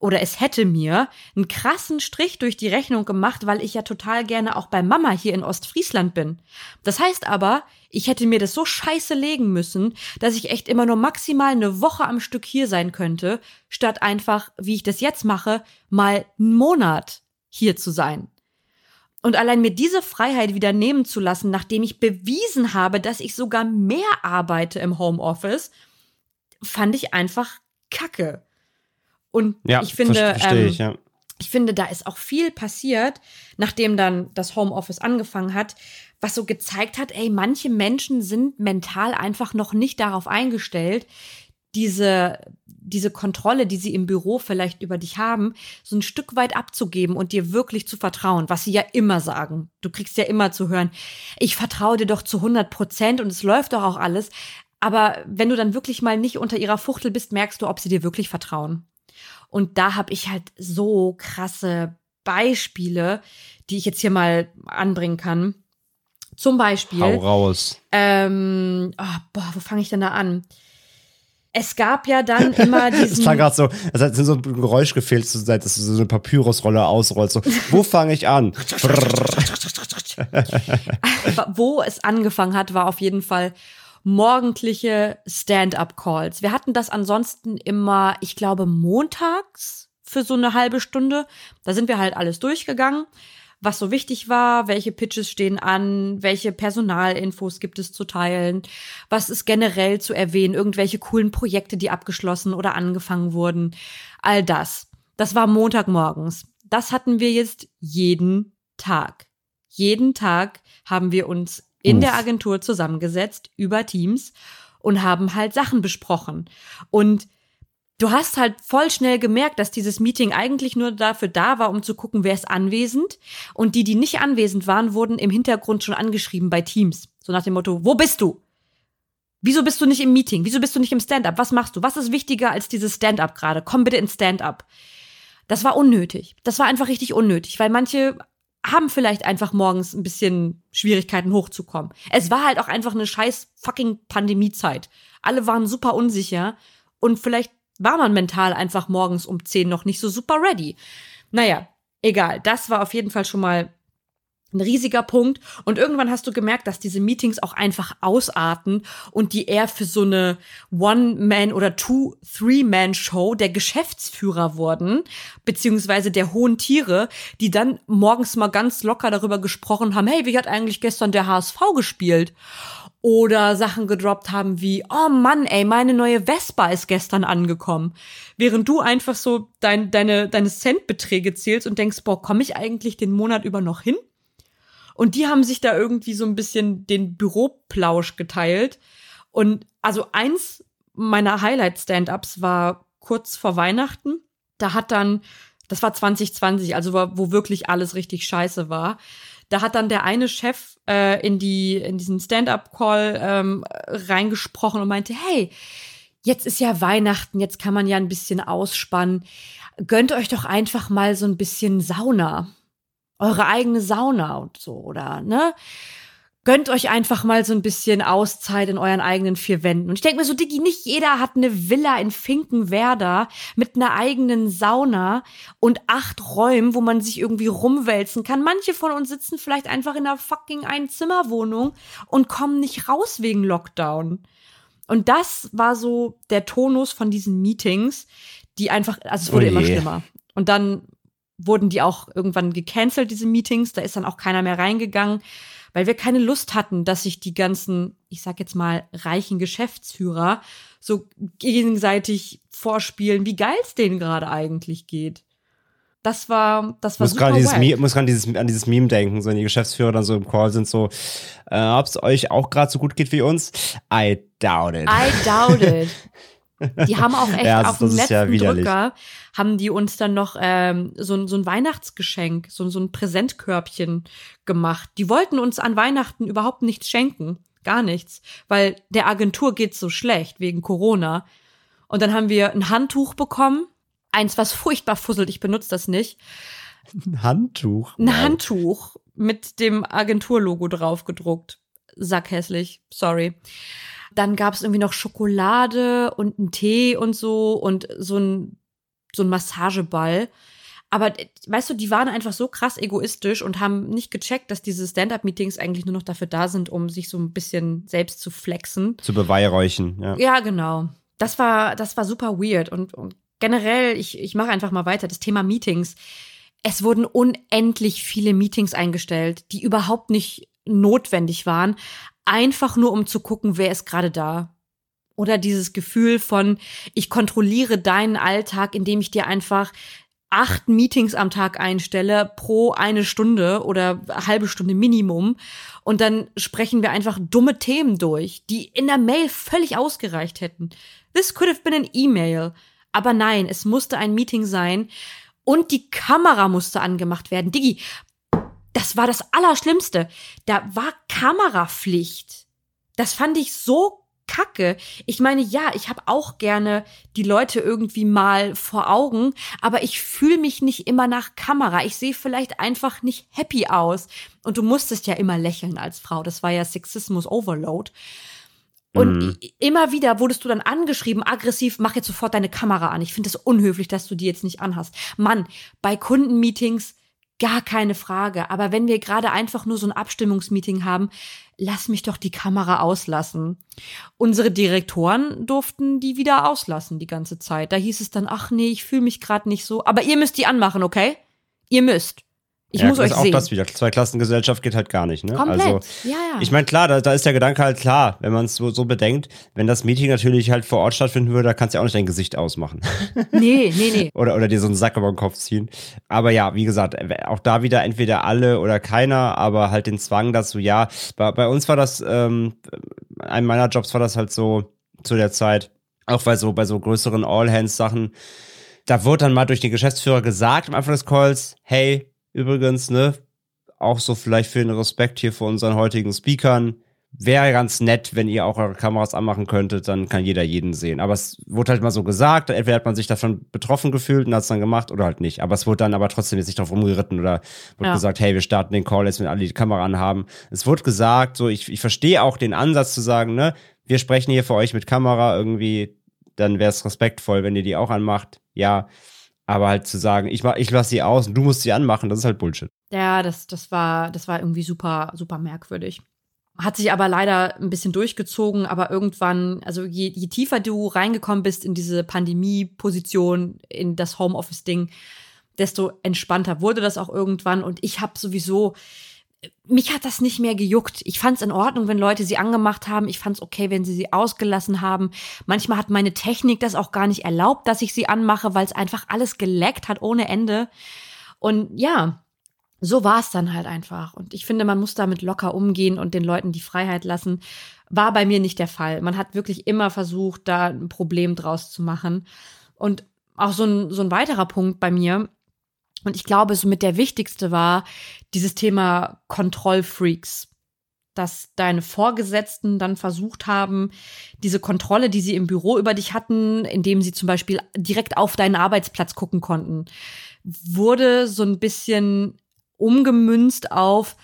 oder es hätte mir einen krassen Strich durch die Rechnung gemacht, weil ich ja total gerne auch bei Mama hier in Ostfriesland bin. Das heißt aber, ich hätte mir das so scheiße legen müssen, dass ich echt immer nur maximal eine Woche am Stück hier sein könnte, statt einfach, wie ich das jetzt mache, mal einen Monat hier zu sein. Und allein mir diese Freiheit wieder nehmen zu lassen, nachdem ich bewiesen habe, dass ich sogar mehr arbeite im Homeoffice, fand ich einfach kacke. Und ja, ich finde, ähm, ich, ja. ich finde, da ist auch viel passiert, nachdem dann das Homeoffice angefangen hat, was so gezeigt hat, ey, manche Menschen sind mental einfach noch nicht darauf eingestellt, diese, diese Kontrolle, die sie im Büro vielleicht über dich haben, so ein Stück weit abzugeben und dir wirklich zu vertrauen, was sie ja immer sagen. Du kriegst ja immer zu hören, ich vertraue dir doch zu 100 Prozent und es läuft doch auch alles. Aber wenn du dann wirklich mal nicht unter ihrer Fuchtel bist, merkst du, ob sie dir wirklich vertrauen. Und da habe ich halt so krasse Beispiele, die ich jetzt hier mal anbringen kann. Zum Beispiel. Hau raus. Ähm, oh, boah, wo fange ich denn da an? Es gab ja dann <laughs> immer diesen. Es klang gerade so, es hat so ein Geräusch gefehlt, dass du so eine Papyrusrolle ausrollst. So, wo fange ich an? <laughs> <laughs> wo es angefangen hat, war auf jeden Fall morgendliche Stand-up-Calls. Wir hatten das ansonsten immer, ich glaube, montags für so eine halbe Stunde. Da sind wir halt alles durchgegangen, was so wichtig war, welche Pitches stehen an, welche Personalinfos gibt es zu teilen, was ist generell zu erwähnen, irgendwelche coolen Projekte, die abgeschlossen oder angefangen wurden. All das. Das war Montagmorgens. Das hatten wir jetzt jeden Tag. Jeden Tag haben wir uns in Uff. der Agentur zusammengesetzt über Teams und haben halt Sachen besprochen. Und du hast halt voll schnell gemerkt, dass dieses Meeting eigentlich nur dafür da war, um zu gucken, wer ist anwesend. Und die, die nicht anwesend waren, wurden im Hintergrund schon angeschrieben bei Teams. So nach dem Motto, wo bist du? Wieso bist du nicht im Meeting? Wieso bist du nicht im Stand-up? Was machst du? Was ist wichtiger als dieses Stand-up gerade? Komm bitte ins Stand-up. Das war unnötig. Das war einfach richtig unnötig, weil manche haben vielleicht einfach morgens ein bisschen Schwierigkeiten hochzukommen. Es war halt auch einfach eine scheiß fucking Pandemiezeit. Alle waren super unsicher und vielleicht war man mental einfach morgens um 10 noch nicht so super ready. Naja, egal. Das war auf jeden Fall schon mal ein riesiger Punkt. Und irgendwann hast du gemerkt, dass diese Meetings auch einfach ausarten und die eher für so eine One-Man- oder Two-Three-Man-Show der Geschäftsführer wurden, beziehungsweise der hohen Tiere, die dann morgens mal ganz locker darüber gesprochen haben, hey, wie hat eigentlich gestern der HSV gespielt? Oder Sachen gedroppt haben wie, oh Mann, ey, meine neue Vespa ist gestern angekommen. Während du einfach so dein, deine, deine Centbeträge zählst und denkst, boah, komme ich eigentlich den Monat über noch hin? Und die haben sich da irgendwie so ein bisschen den Büroplausch geteilt. Und also eins meiner Highlight-Stand-ups war kurz vor Weihnachten. Da hat dann, das war 2020, also wo wirklich alles richtig scheiße war. Da hat dann der eine Chef äh, in die in diesen Stand-up-Call ähm, reingesprochen und meinte, hey, jetzt ist ja Weihnachten, jetzt kann man ja ein bisschen ausspannen. Gönnt euch doch einfach mal so ein bisschen Sauna. Eure eigene Sauna und so, oder, ne? Gönnt euch einfach mal so ein bisschen Auszeit in euren eigenen vier Wänden. Und ich denke mir so, Diggi, nicht jeder hat eine Villa in Finkenwerder mit einer eigenen Sauna und acht Räumen, wo man sich irgendwie rumwälzen kann. Manche von uns sitzen vielleicht einfach in einer fucking Einzimmerwohnung und kommen nicht raus wegen Lockdown. Und das war so der Tonus von diesen Meetings, die einfach, also es wurde Oh immer schlimmer. Und dann wurden die auch irgendwann gecancelt, diese Meetings. Da ist dann auch keiner mehr reingegangen, weil wir keine Lust hatten, dass sich die ganzen, ich sag jetzt mal, reichen Geschäftsführer so gegenseitig vorspielen, wie geil es denen gerade eigentlich geht. Das war, das war muss super dieses, muss gerade dieses, an dieses Meme denken, so wenn die Geschäftsführer dann so im Call sind, so, äh, ob es euch auch gerade so gut geht wie uns? I doubt it. I doubt it. <laughs> Die haben auch echt <laughs> Ja, auf dem ja letzten widerlich. Drücker, haben die uns dann noch ähm, so, ein- so ein Weihnachtsgeschenk, so, so ein Präsentkörbchen gemacht. Die wollten uns an Weihnachten überhaupt nichts schenken. Gar nichts. Weil der Agentur geht's so schlecht wegen Corona. Und dann haben wir ein Handtuch bekommen. Eins, was furchtbar fusselt, ich benutze das nicht. Ein Handtuch. Ein. Handtuch mit dem Agenturlogo drauf gedruckt. Sackhässlich, sorry. Dann gab es irgendwie noch Schokolade und einen Tee und so und so ein, so ein Massageball. Aber äh, weißt du, die waren einfach so krass egoistisch und haben nicht gecheckt, dass diese Stand-up-Meetings eigentlich nur noch dafür da sind, um sich so ein bisschen selbst zu flexen. Zu beweihräuchen, ja. Ja, genau. Das war, das war super weird. Und, und generell, ich, ich mache einfach mal weiter, das Thema Meetings. Es wurden unendlich viele Meetings eingestellt, die überhaupt nicht notwendig waren, einfach nur um zu gucken, wer ist gerade da. Oder dieses Gefühl von, ich kontrolliere deinen Alltag, indem ich dir einfach acht Meetings am Tag einstelle pro eine Stunde oder halbe Stunde Minimum. Und dann sprechen wir einfach dumme Themen durch, die in der Mail völlig ausgereicht hätten. This could have been an email. Aber nein, es musste ein Meeting sein und die Kamera musste angemacht werden. Digi, das war das Allerschlimmste. Da war Kamerapflicht. Das fand ich so kacke. Ich meine, ja, ich habe auch gerne die Leute irgendwie mal vor Augen, aber ich fühle mich nicht immer nach Kamera. Ich sehe vielleicht einfach nicht happy aus. Und du musstest ja immer lächeln als Frau. Das war ja Sexismus Overload. Und Mhm. immer wieder wurdest du dann angeschrieben, aggressiv, mach jetzt sofort deine Kamera an. Ich finde es unhöflich, dass du die jetzt nicht anhast. Mann, bei Kundenmeetings gar keine Frage. Aber wenn wir gerade einfach nur so ein Abstimmungsmeeting haben, lass mich doch die Kamera auslassen. Unsere Direktoren durften die wieder auslassen die ganze Zeit. Da hieß es dann, ach nee, ich fühle mich gerade nicht so. Aber ihr müsst die anmachen, okay? Ihr müsst. Ich ja, muss das euch auch sehen. das wieder. Zweiklassengesellschaft geht halt gar nicht, ne? Komplett. Also, ja, ja. ich meine, klar, da, da ist der Gedanke halt klar, wenn man es so, so bedenkt, wenn das Meeting natürlich halt vor Ort stattfinden würde, da kannst du ja auch nicht dein Gesicht ausmachen. <laughs> nee, nee, nee. <laughs> oder, oder dir so einen Sack über den Kopf ziehen. Aber ja, wie gesagt, auch da wieder entweder alle oder keiner, aber halt den Zwang dazu, ja. Bei, bei uns war das, ähm, einem meiner Jobs war das halt so zu der Zeit, auch bei so, bei so größeren All-Hands-Sachen, da wurde dann mal durch den Geschäftsführer gesagt am Anfang des Calls, hey, übrigens, ne, auch so vielleicht für den Respekt hier vor unseren heutigen Speakern, wäre ganz nett, wenn ihr auch eure Kameras anmachen könntet, dann kann jeder jeden sehen. Aber es wurde halt mal so gesagt, entweder hat man sich davon betroffen gefühlt und hat es dann gemacht oder halt nicht. Aber es wurde dann aber trotzdem jetzt nicht drauf rumgeritten oder wurde Ja. gesagt, hey, wir starten den Call jetzt, wenn alle die Kamera anhaben. Es wurde gesagt, so, ich, ich verstehe auch den Ansatz zu sagen, ne, wir sprechen hier für euch mit Kamera irgendwie, dann wäre es respektvoll, wenn ihr die auch anmacht. Ja. Aber halt zu sagen, ich, mach, ich lasse sie aus und du musst sie anmachen, das ist halt Bullshit. Ja, das, das war, das war irgendwie super, super merkwürdig. Hat sich aber leider ein bisschen durchgezogen, aber irgendwann, also je, je tiefer du reingekommen bist in diese Pandemie-Position, in das Homeoffice-Ding, desto entspannter wurde das auch irgendwann. Und ich habe sowieso, mich hat das nicht mehr gejuckt. Ich fand es in Ordnung, wenn Leute sie angemacht haben. Ich fand es okay, wenn sie sie ausgelassen haben. Manchmal hat meine Technik das auch gar nicht erlaubt, dass ich sie anmache, weil es einfach alles geleckt hat ohne Ende. Und ja, so war es dann halt einfach. Und ich finde, man muss damit locker umgehen und den Leuten die Freiheit lassen. War bei mir nicht der Fall. Man hat wirklich immer versucht, da ein Problem draus zu machen. Und auch so ein, so ein weiterer Punkt bei mir, und ich glaube, so mit der wichtigste war, dieses Thema Kontrollfreaks, dass deine Vorgesetzten dann versucht haben, diese Kontrolle, die sie im Büro über dich hatten, indem sie zum Beispiel direkt auf deinen Arbeitsplatz gucken konnten, wurde so ein bisschen umgemünzt auf,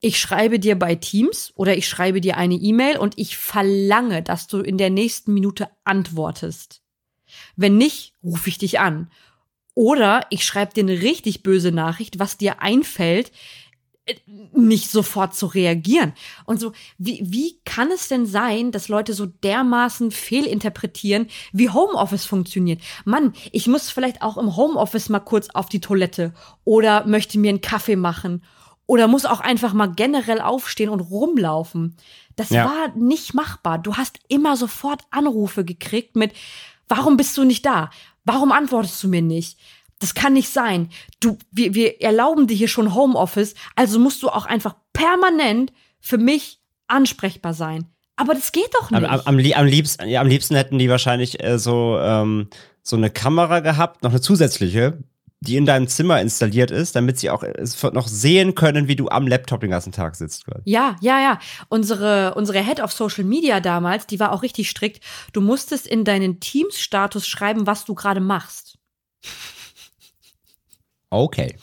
ich schreibe dir bei Teams oder ich schreibe dir eine E-Mail und ich verlange, dass du in der nächsten Minute antwortest. Wenn nicht, rufe ich dich an. Oder ich schreibe dir eine richtig böse Nachricht, was dir einfällt, äh, nicht sofort zu reagieren. Und so, wie, wie kann es denn sein, dass Leute so dermaßen fehlinterpretieren, wie Homeoffice funktioniert? Mann, ich muss vielleicht auch im Homeoffice mal kurz auf die Toilette oder möchte mir einen Kaffee machen oder muss auch einfach mal generell aufstehen und rumlaufen. Das ja. war nicht machbar. Du hast immer sofort Anrufe gekriegt mit, warum bist du nicht da? Warum antwortest du mir nicht? Das kann nicht sein. Du, wir, wir erlauben dir hier schon Homeoffice, also musst du auch einfach permanent für mich ansprechbar sein. Aber das geht doch nicht. Am, am, am, liebsten, ja, am liebsten hätten die wahrscheinlich äh, so, ähm, so eine Kamera gehabt, noch eine zusätzliche, die in deinem Zimmer installiert ist, damit sie auch noch sehen können, wie du am Laptop den ganzen Tag sitzt. Ja, ja, ja. Unsere, unsere Head of Social Media damals, die war auch richtig strikt. Du musstest in deinen Teams-Status schreiben, was du gerade machst. Okay.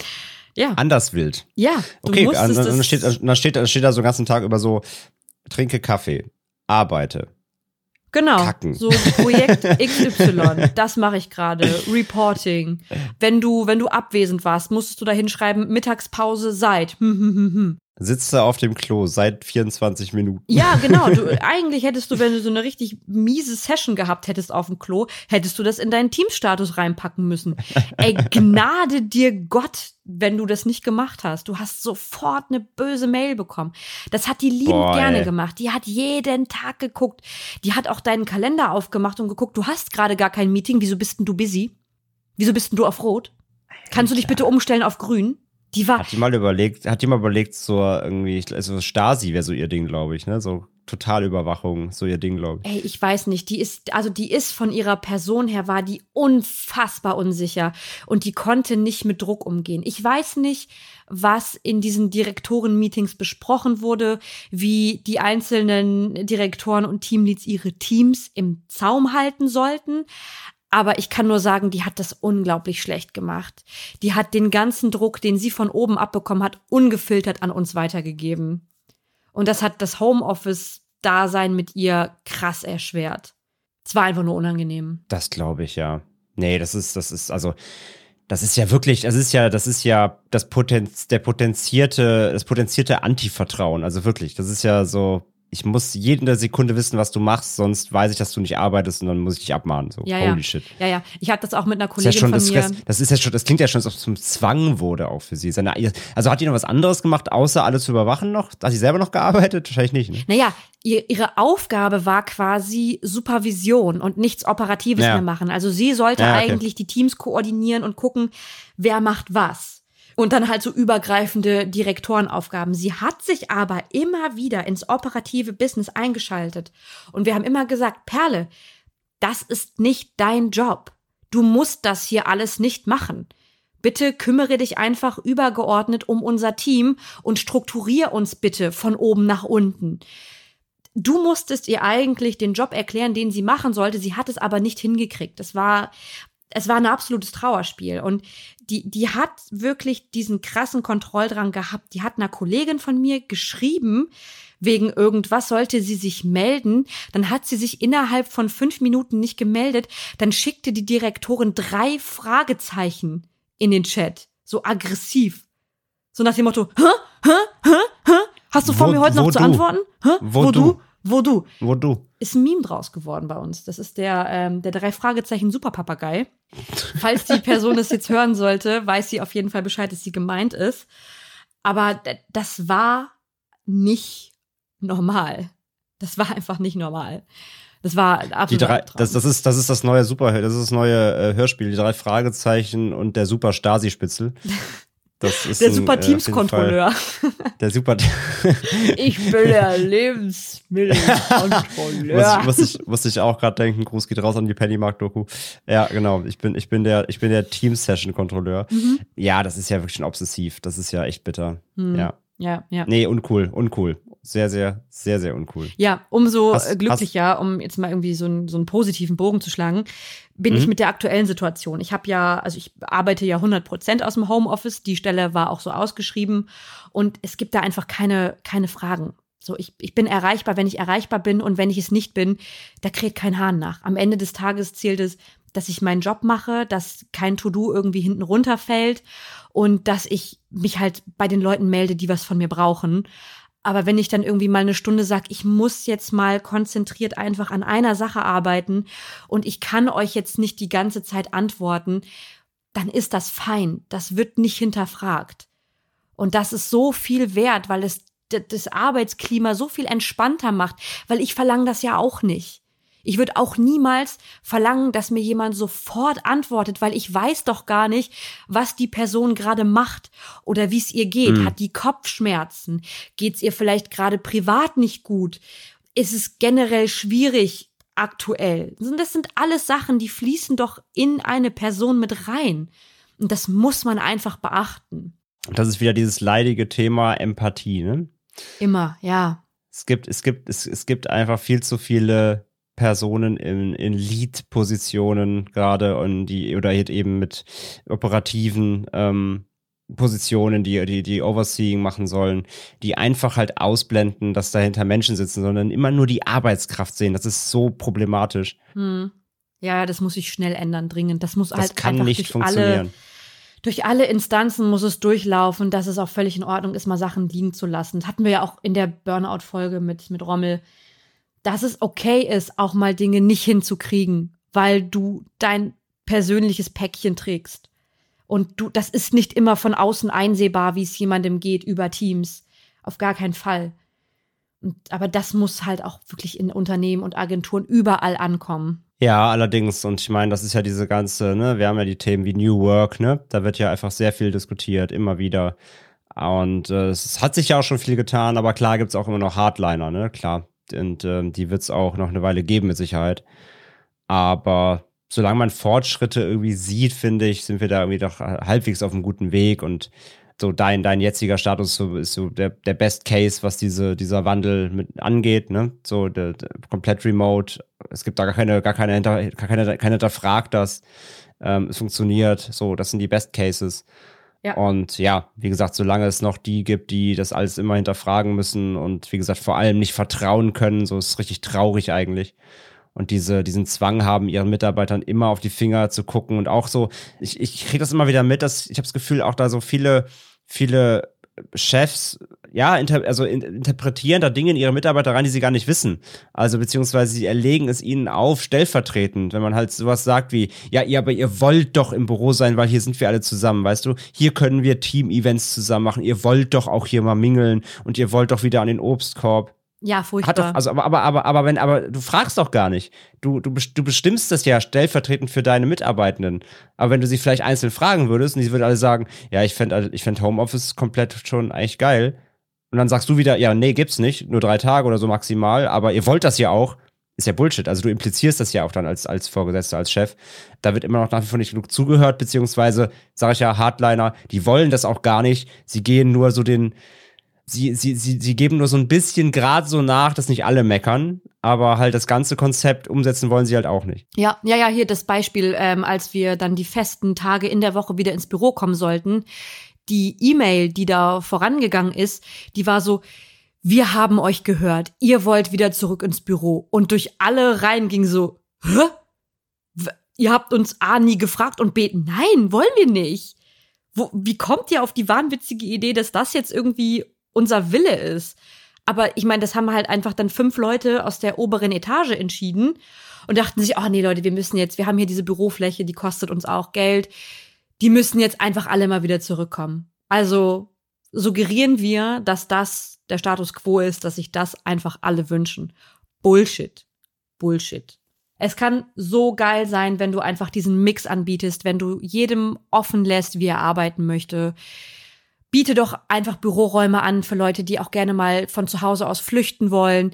Ja. Anders wild. Ja. okay, dann, dann, steht, dann, steht, dann steht da so den ganzen Tag über so, trinke Kaffee, arbeite, Genau. Kacken. So Projekt <laughs> XY, das mache ich gerade. Reporting. Wenn du, wenn du abwesend warst, musstest du da hinschreiben, Mittagspause seit. Hm, hm, hm, hm. Sitzt da auf dem Klo seit 24 Minuten. Ja, <laughs> genau. Du, eigentlich hättest du, wenn du so eine richtig miese Session gehabt hättest auf dem Klo, hättest du das in deinen Teamstatus reinpacken müssen. Ey, <laughs> gnade dir Gott, wenn du das nicht gemacht hast. Du hast sofort eine böse Mail bekommen. Das hat die liebend Boah, gerne gemacht. Die hat jeden Tag geguckt. Die hat auch deinen Kalender aufgemacht und geguckt, du hast gerade gar kein Meeting. Wieso bist denn du busy? Wieso bist denn du auf Rot? Kannst du dich bitte umstellen auf Grün? Die war. Hat die mal überlegt, hat die mal überlegt, so irgendwie, also Stasi wäre so ihr Ding, glaube ich, ne? So Totalüberwachung, so ihr Ding, glaube ich. Ey, ich weiß nicht. Die ist, also die ist von ihrer Person her, war die unfassbar unsicher und die konnte nicht mit Druck umgehen. Ich weiß nicht, was in diesen Direktoren-Meetings besprochen wurde, wie die einzelnen Direktoren und Teamleads ihre Teams im Zaum halten sollten. Aber ich kann nur sagen, die hat das unglaublich schlecht gemacht. Die hat den ganzen Druck, den sie von oben abbekommen hat, ungefiltert an uns weitergegeben. Und das hat das Homeoffice-Dasein mit ihr krass erschwert. Es war einfach nur unangenehm. Das glaube ich, ja. Nee, das ist, das ist, also, das ist ja wirklich, das ist ja, das ist ja das Potenz, der potenzierte, das potenzierte Antivertrauen. Also wirklich, das ist ja so, ich muss jede Sekunde wissen, was du machst, sonst weiß ich, dass du nicht arbeitest und dann muss ich dich abmahnen. So, ja, holy ja. shit. Ja, ja. Ich hatte das auch mit einer Kollegin das ja schon, von das, mir. Das ist ja schon, das klingt ja schon, als ob es zum Zwang wurde auch für sie. Seine, also hat die noch was anderes gemacht, außer alles zu überwachen noch? Hat sie selber noch gearbeitet? Wahrscheinlich nicht. Ne? Naja, ihr, ihre Aufgabe war quasi Supervision und nichts Operatives ja. mehr machen. Also sie sollte ja, okay. eigentlich die Teams koordinieren und gucken, wer macht was. Und dann halt so übergreifende Direktorenaufgaben. Sie hat sich aber immer wieder ins operative Business eingeschaltet. Und wir haben immer gesagt, Perle, das ist nicht dein Job. Du musst das hier alles nicht machen. Bitte kümmere dich einfach übergeordnet um unser Team und strukturier uns bitte von oben nach unten. Du musstest ihr eigentlich den Job erklären, den sie machen sollte. Sie hat es aber nicht hingekriegt. Das war es war ein absolutes Trauerspiel. Und die, die hat wirklich diesen krassen Kontrolldrang gehabt. Die hat einer Kollegin von mir geschrieben, wegen irgendwas sollte sie sich melden. Dann hat sie sich innerhalb von fünf Minuten nicht gemeldet. Dann schickte die Direktorin drei Fragezeichen in den Chat. So aggressiv. So nach dem Motto, hä? Hä? Hä? Hä? Hast du vor wo, mir heute noch du? zu antworten? Hä? Wo, wo du? du? Wo du? Wo du? Ist ein Meme draus geworden bei uns. Das ist der, ähm, der drei Fragezeichen Superpapagei. Falls die Person es jetzt hören sollte, weiß sie auf jeden Fall Bescheid, dass sie gemeint ist. Aber das war nicht normal. Das war einfach nicht normal. Das war absolut. Die drei, das, das, ist, das ist das neue Super, das ist das neue äh, Hörspiel, die drei Fragezeichen und der Super Stasi-Spitzel. Das ist Der ein, Super äh, auf jeden Fall Teams-Kontrolleur. Der Super. <laughs> Ich bin der muss, Lebensmittelkontrolleur. muss, ich, muss ich auch gerade denken, Gruß geht raus an die Pennymark-Doku. Ja, genau. Ich bin, ich bin der, ich bin der Team-Session-Kontrolleur. Mhm. Ja, das ist ja wirklich schon obsessiv. Das ist ja echt bitter. Hm. Ja. Ja, ja. Nee, uncool, uncool. Sehr, sehr, sehr, sehr uncool. Ja, umso Hast- äh, glücklicher, um jetzt mal irgendwie so einen, so einen positiven Bogen zu schlagen, bin ich Mhm. mit der aktuellen Situation. Ich habe ja, also ich arbeite ja 100 Prozent aus dem Homeoffice. Die Stelle war auch so ausgeschrieben und es gibt da einfach keine, keine Fragen. So, ich, ich bin erreichbar, wenn ich erreichbar bin und wenn ich es nicht bin, da kräht kein Hahn nach. Am Ende des Tages zählt es, dass ich meinen Job mache, dass kein To-Do irgendwie hinten runterfällt und dass ich mich halt bei den Leuten melde, die was von mir brauchen. Aber wenn ich dann irgendwie mal eine Stunde sage, ich muss jetzt mal konzentriert einfach an einer Sache arbeiten und ich kann euch jetzt nicht die ganze Zeit antworten, dann ist das fein. Das wird nicht hinterfragt. Und das ist so viel wert, weil es das Arbeitsklima so viel entspannter macht, weil ich verlange das ja auch nicht. Ich würde auch niemals verlangen, dass mir jemand sofort antwortet, weil ich weiß doch gar nicht, was die Person gerade macht oder wie es ihr geht. Mhm. Hat die Kopfschmerzen? Geht es ihr vielleicht gerade privat nicht gut? Ist es generell schwierig aktuell? Das sind alles Sachen, die fließen doch in eine Person mit rein. Und das muss man einfach beachten. Und das ist wieder dieses leidige Thema Empathie, ne? Immer, ja. Es gibt, es gibt, es, es gibt einfach viel zu viele Personen in, in Lead-Positionen gerade und die, oder halt eben mit operativen ähm, Positionen, die, die, die Overseeing machen sollen, die einfach halt ausblenden, dass dahinter Menschen sitzen, sondern immer nur die Arbeitskraft sehen. Das ist so problematisch. Hm. Ja, das muss sich schnell ändern, dringend. Das muss Das halt kann einfach nicht durch funktionieren. alle, durch alle Instanzen muss es durchlaufen, dass es auch völlig in Ordnung ist, mal Sachen liegen zu lassen. Das hatten wir ja auch in der Burnout-Folge mit, mit Rommel, dass es okay ist, auch mal Dinge nicht hinzukriegen, weil du dein persönliches Päckchen trägst. Und du, das ist nicht immer von außen einsehbar, wie es jemandem geht über Teams. Auf gar keinen Fall. Und, aber das muss halt auch wirklich in Unternehmen und Agenturen überall ankommen. Ja, allerdings, und ich meine, das ist ja diese ganze, ne, wir haben ja die Themen wie New Work, ne? Da wird ja einfach sehr viel diskutiert, immer wieder. Und äh, es hat sich ja auch schon viel getan, aber klar gibt es auch immer noch Hardliner, ne? Klar. Und ähm, die wird es auch noch eine Weile geben, mit Sicherheit. Aber solange man Fortschritte irgendwie sieht, finde ich, sind wir da irgendwie doch halbwegs auf einem guten Weg und so dein, dein jetziger Status ist so, der, der Best Case, was diese, dieser Wandel mit angeht, ne? So der, der, komplett remote. Es gibt da gar keine, gar keine, gar keine, keine hinterfragt das. Ähm, es funktioniert. So, das sind die Best Cases. Ja. Und ja, wie gesagt, solange es noch die gibt, die das alles immer hinterfragen müssen und wie gesagt, vor allem nicht vertrauen können, so ist es richtig traurig eigentlich. Und diese, diesen Zwang haben, ihren Mitarbeitern immer auf die Finger zu gucken und auch so, ich, ich kriege das immer wieder mit, dass ich habe das Gefühl, auch da so viele, viele Chefs, ja, inter, also in, interpretieren da Dinge in ihre Mitarbeiter rein, die sie gar nicht wissen. Also beziehungsweise sie erlegen es ihnen auf, stellvertretend, wenn man halt sowas sagt wie, ja, ihr, aber ihr wollt doch im Büro sein, weil hier sind wir alle zusammen, weißt du? Hier können wir Team-Events zusammen machen, ihr wollt doch auch hier mal mingeln und ihr wollt doch wieder an den Obstkorb. Ja, furchtbar. Hat doch, also, aber, aber, aber, aber, wenn, aber du fragst doch gar nicht. Du, du, du bestimmst das ja stellvertretend für deine Mitarbeitenden. Aber wenn du sie vielleicht einzeln fragen würdest und sie würden alle sagen, ja, ich fände ich fänd Homeoffice komplett schon eigentlich geil. Und dann sagst du wieder, ja, nee, gibt's nicht. Nur drei Tage oder so maximal. Aber ihr wollt das ja auch. Ist ja Bullshit. Also du implizierst das ja auch dann als, als Vorgesetzter, als Chef. Da wird immer noch nach wie vor nicht genug zugehört, beziehungsweise, sage ich ja, Hardliner, die wollen das auch gar nicht. Sie gehen nur so den, sie, sie, sie, sie geben nur so ein bisschen gerade so nach, dass nicht alle meckern, aber halt das ganze Konzept umsetzen wollen sie halt auch nicht. Ja, ja, ja, hier das Beispiel, ähm, als wir dann die festen Tage in der Woche wieder ins Büro kommen sollten. Die E-Mail, die da vorangegangen ist, die war so, wir haben euch gehört, ihr wollt wieder zurück ins Büro. Und durch alle Reihen ging so, hä? Ihr habt uns A nie gefragt und B, nein, wollen wir nicht. Wo, wie kommt ihr auf die wahnwitzige Idee, dass das jetzt irgendwie unser Wille ist? Aber ich meine, das haben halt einfach dann fünf Leute aus der oberen Etage entschieden und dachten sich, oh nee, Leute, wir müssen jetzt, wir haben hier diese Bürofläche, die kostet uns auch Geld. Die müssen jetzt einfach alle mal wieder zurückkommen. Also suggerieren wir, dass das der Status quo ist, dass sich das einfach alle wünschen. Bullshit. Bullshit. Es kann so geil sein, wenn du einfach diesen Mix anbietest, wenn du jedem offen lässt, wie er arbeiten möchte. biete doch einfach Büroräume an für Leute, die auch gerne mal von zu Hause aus flüchten wollen.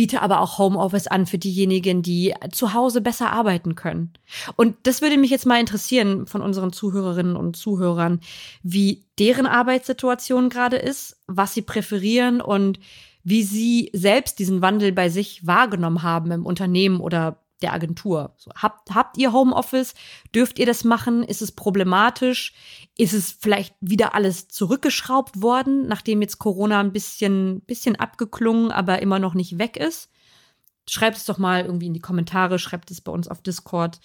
Biete aber auch Homeoffice an für diejenigen, die zu Hause besser arbeiten können. Und das würde mich jetzt mal interessieren von unseren Zuhörerinnen und Zuhörern, wie deren Arbeitssituation gerade ist, was sie präferieren und wie sie selbst diesen Wandel bei sich wahrgenommen haben im Unternehmen oder der Agentur. So, habt, habt ihr Homeoffice? Dürft ihr das machen? Ist es problematisch? Ist es vielleicht wieder alles zurückgeschraubt worden, nachdem jetzt Corona ein bisschen, bisschen abgeklungen, aber immer noch nicht weg ist? Schreibt es doch mal irgendwie in die Kommentare, schreibt es bei uns auf Discord.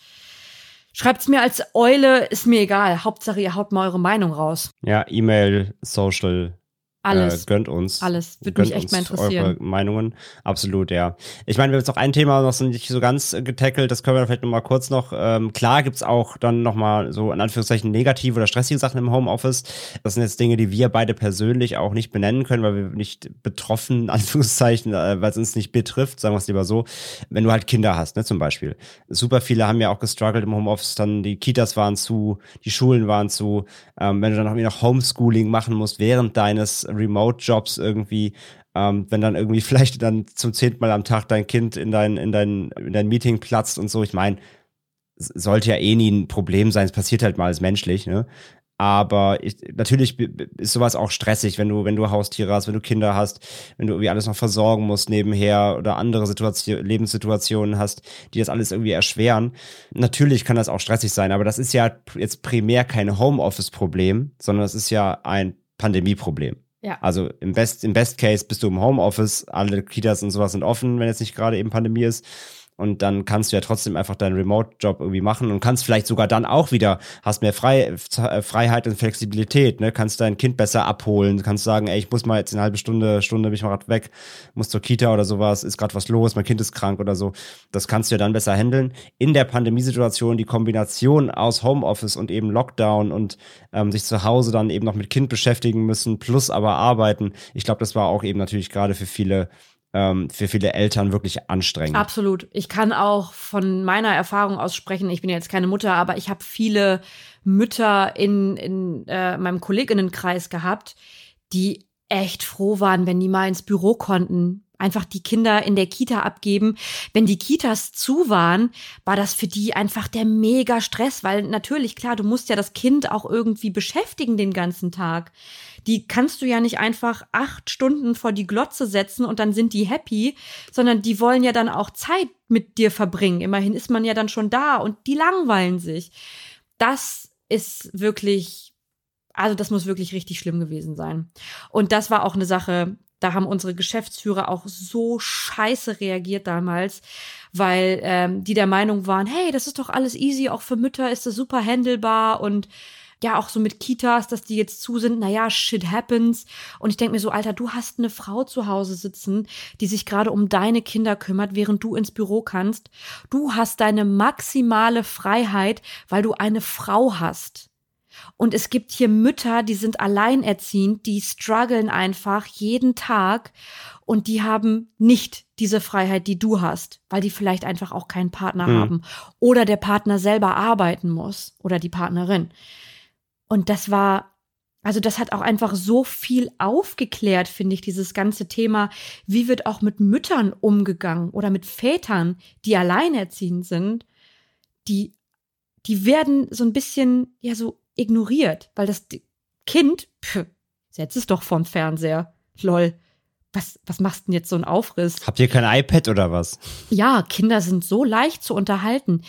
Schreibt es mir als Eule, ist mir egal. Hauptsache, ihr haut mal eure Meinung raus. Ja, E-Mail, Social, alles. Äh, gönnt uns. Alles. Würde mich echt mal interessieren. Eure Meinungen. Absolut, ja. Ich meine, wir haben jetzt noch ein Thema noch nicht so ganz äh, getackelt. Das können wir vielleicht noch mal kurz noch. Ähm, klar gibt's auch dann noch mal so in Anführungszeichen negative oder stressige Sachen im Homeoffice. Das sind jetzt Dinge, die wir beide persönlich auch nicht benennen können, weil wir nicht betroffen, in Anführungszeichen, äh, weil es uns nicht betrifft, sagen wir es lieber so. Wenn du halt Kinder hast, ne, zum Beispiel. Super viele haben ja auch gestruggelt im Homeoffice, dann die Kitas waren zu, die Schulen waren zu. Ähm, wenn du dann noch Homeschooling machen musst während deines Remote-Jobs irgendwie, ähm, wenn dann irgendwie <laughs> vielleicht dann zum zehnten Mal am Tag dein Kind in dein, in dein, in dein Meeting platzt und so. Ich meine, sollte ja eh nie ein Problem sein. Es passiert halt mal, ist menschlich, ne? Aber ich, natürlich ist sowas auch stressig, wenn du, wenn du Haustiere hast, wenn du Kinder hast, wenn du irgendwie alles noch versorgen musst nebenher oder andere Situation, Lebenssituationen hast, die das alles irgendwie erschweren. Natürlich kann das auch stressig sein, aber das ist ja jetzt primär kein Homeoffice-Problem, sondern das ist ja ein Pandemie-Problem. Ja. Also im Best, im Best Case bist du im Homeoffice, alle Kitas und sowas sind offen, wenn jetzt nicht gerade eben Pandemie ist. Und dann kannst du ja trotzdem einfach deinen Remote-Job irgendwie machen und kannst vielleicht sogar dann auch wieder, hast mehr Frei, äh, Freiheit und Flexibilität, ne? Kannst dein Kind besser abholen, kannst sagen, ey, ich muss mal jetzt eine halbe Stunde, Stunde bin ich mal grad weg, muss zur Kita oder sowas, ist gerade was los, mein Kind ist krank oder so. Das kannst du ja dann besser handeln. In der Pandemiesituation die Kombination aus Homeoffice und eben Lockdown und ähm, sich zu Hause dann eben noch mit Kind beschäftigen müssen, plus aber arbeiten. Ich glaube, das war auch eben natürlich gerade für viele ähm, für viele Eltern wirklich anstrengend. Absolut. Ich kann auch von meiner Erfahrung aus sprechen. Ich bin jetzt keine Mutter, aber ich habe viele Mütter in, in äh, meinem Kolleginnenkreis gehabt, die echt froh waren, wenn die mal ins Büro konnten, einfach die Kinder in der Kita abgeben. Wenn die Kitas zu waren, war das für die einfach der mega Stress, weil natürlich, klar, du musst ja das Kind auch irgendwie beschäftigen den ganzen Tag. Die kannst du ja nicht einfach acht Stunden vor die Glotze setzen und dann sind die happy, sondern die wollen ja dann auch Zeit mit dir verbringen. Immerhin ist man ja dann schon da und die langweilen sich. Das ist wirklich also das muss wirklich richtig schlimm gewesen sein. Und das war auch eine Sache, da haben unsere Geschäftsführer auch so scheiße reagiert damals, weil ähm, die der Meinung waren, hey, das ist doch alles easy, auch für Mütter ist das super handelbar und ja, auch so mit Kitas, dass die jetzt zu sind, naja, shit happens. Und ich denke mir so, Alter, du hast eine Frau zu Hause sitzen, die sich gerade um deine Kinder kümmert, während du ins Büro kannst. Du hast deine maximale Freiheit, weil du eine Frau hast. Und es gibt hier Mütter, die sind alleinerziehend, die strugglen einfach jeden Tag und die haben nicht diese Freiheit, die du hast, weil die vielleicht einfach auch keinen Partner mhm. haben oder der Partner selber arbeiten muss oder die Partnerin. Und das war also das hat auch einfach so viel aufgeklärt, finde ich, dieses ganze Thema, wie wird auch mit Müttern umgegangen oder mit Vätern, die alleinerziehend sind, die, die werden so ein bisschen, ja, so ignoriert, weil das Kind, pff, setz es doch vom Fernseher. Lol. Was, was machst denn jetzt so ein Aufriss? Habt ihr kein iPad oder was? Ja, Kinder sind so leicht zu unterhalten.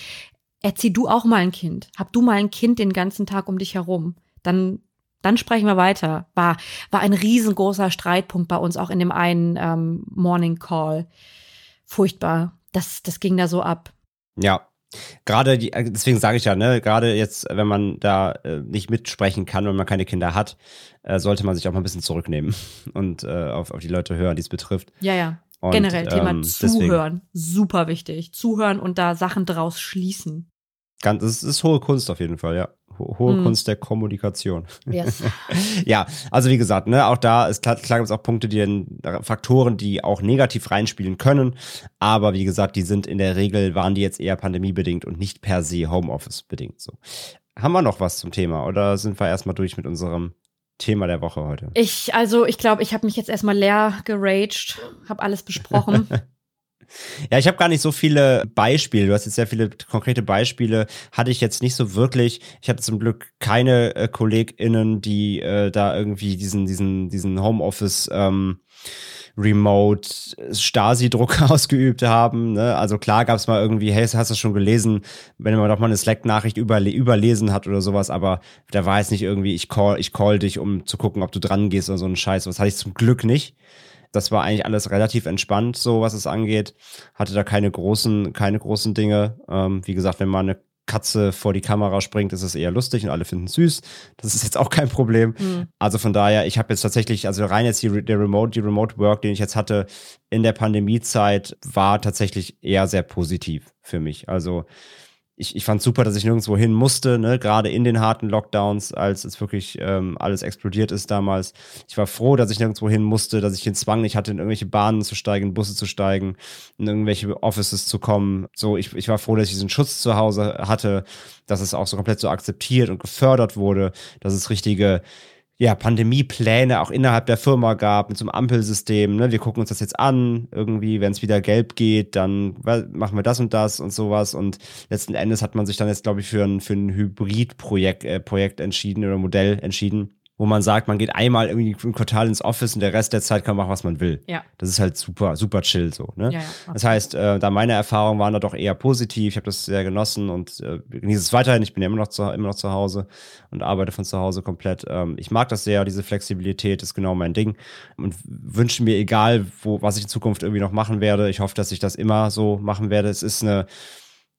Erzieh du auch mal ein Kind. Hab du mal ein Kind den ganzen Tag um dich herum. Dann, dann sprechen wir weiter. War, war ein riesengroßer Streitpunkt bei uns auch in dem einen ähm, Morning Call. Furchtbar. Das, das ging da so ab. Ja, Gerade die, äh, deswegen sage ich ja, ne, gerade jetzt, wenn man da äh, nicht mitsprechen kann und man keine Kinder hat, äh, sollte man sich auch mal ein bisschen zurücknehmen <laughs> und äh, auf, auf die Leute hören, die es betrifft. Ja, ja. Und, Generell Thema ähm, Zuhören, super wichtig. Zuhören und da Sachen draus schließen. Ganz, das ist hohe Kunst auf jeden Fall, ja. Hohe mm. Kunst der Kommunikation. Yes. <laughs> ja, also wie gesagt, ne, auch da ist klar, klar gibt es auch Punkte, die Faktoren, die auch negativ reinspielen können. Aber wie gesagt, die sind in der Regel, waren die jetzt eher pandemiebedingt und nicht per se Homeoffice bedingt so. Haben wir noch was zum Thema oder sind wir erstmal durch mit unserem Thema der Woche heute? Ich, also ich glaube, ich habe mich jetzt erstmal leer geraged, habe alles besprochen. <laughs> Ja, ich habe gar nicht so viele Beispiele. Du hast jetzt sehr viele konkrete Beispiele. Hatte ich jetzt nicht so wirklich. Ich hatte zum Glück keine äh, KollegInnen, die äh, da irgendwie diesen, diesen, diesen Homeoffice ähm, Remote Stasi-Druck <laughs> ausgeübt haben. Ne? Also klar gab es mal irgendwie, hey, hast du schon gelesen, wenn man doch mal eine Slack-Nachricht überle überlesen hat oder sowas, aber da war jetzt nicht irgendwie, ich call, ich call dich, um zu gucken, ob du dran gehst oder so ein Scheiß. Das hatte ich zum Glück nicht. Das war eigentlich alles relativ entspannt, so was es angeht. Hatte da keine großen, keine großen Dinge. Ähm, wie gesagt, wenn man eine Katze vor die Kamera springt, ist es eher lustig und alle finden es süß. Das ist jetzt auch kein Problem. Mhm. Also von daher, ich habe jetzt tatsächlich, also rein jetzt die, der Remote, die Remote Work, den ich jetzt hatte in der Pandemiezeit, war tatsächlich eher sehr positiv für mich. Also ich, ich fand super, dass ich nirgendwo hin musste, ne? gerade in den harten Lockdowns, als es wirklich ähm, alles explodiert ist damals. Ich war froh, dass ich nirgendwo hin musste, dass ich den Zwang nicht hatte, in irgendwelche Bahnen zu steigen, in Busse zu steigen, in irgendwelche Offices zu kommen. So, ich, ich war froh, dass ich diesen Schutz zu Hause hatte, dass es auch so komplett so akzeptiert und gefördert wurde, dass es richtige ja, Pandemiepläne auch innerhalb der Firma gab mit so einem Ampelsystem. Ne? Wir gucken uns das jetzt an, irgendwie, wenn es wieder gelb geht, dann machen wir das und das und sowas. Und letzten Endes hat man sich dann jetzt, glaube ich, für ein, für ein Hybrid-Projekt äh, Projekt entschieden oder Modell entschieden, wo man sagt, man geht einmal irgendwie im Quartal ins Office und der Rest der Zeit kann man machen, was man will. Ja. Das ist halt super, super chill so. Ne? Ja, ja, das heißt, äh, da meine Erfahrungen waren da doch eher positiv. Ich habe das sehr genossen und äh, genieße es weiterhin. Ich bin ja immer noch zu, immer noch zu Hause und arbeite von zu Hause komplett. Ähm, ich mag das sehr, diese Flexibilität ist genau mein Ding und wünsche mir, egal wo, was ich in Zukunft irgendwie noch machen werde, ich hoffe, dass ich das immer so machen werde. Es ist eine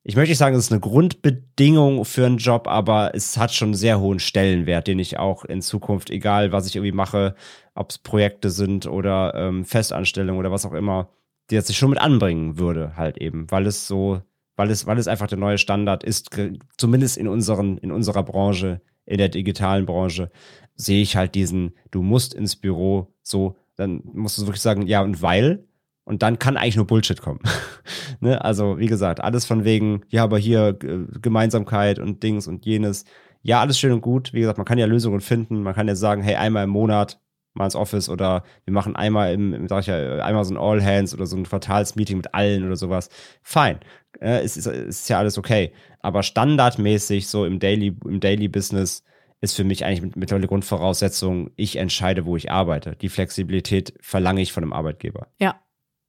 ich möchte nicht sagen, es ist eine Grundbedingung für einen Job, aber es hat schon einen sehr hohen Stellenwert, den ich auch in Zukunft, egal was ich irgendwie mache, ob es Projekte sind oder ähm, Festanstellungen oder was auch immer, die das ich schon mit anbringen würde, halt eben, weil es so, weil es, weil es einfach der neue Standard ist, zumindest in unseren, in unserer Branche, in der digitalen Branche, sehe ich halt diesen, du musst ins Büro, so, dann musst du wirklich sagen, ja, und weil, und dann kann eigentlich nur Bullshit kommen. <laughs> ne? Also, wie gesagt, alles von wegen, ja, aber hier äh, Gemeinsamkeit und Dings und jenes. Ja, alles schön und gut. Wie gesagt, man kann ja Lösungen finden. Man kann ja sagen, hey, einmal im Monat mal ins Office oder wir machen einmal im, sag ich ja, einmal so ein All Hands oder so ein Quartalsmeeting mit allen oder sowas. Fein. Äh, ist, ist, ist ja alles okay. Aber standardmäßig so im Daily, im Daily Business ist für mich eigentlich mittlerweile Grundvoraussetzung, ich entscheide, wo ich arbeite. Die Flexibilität verlange ich von einem Arbeitgeber. Ja,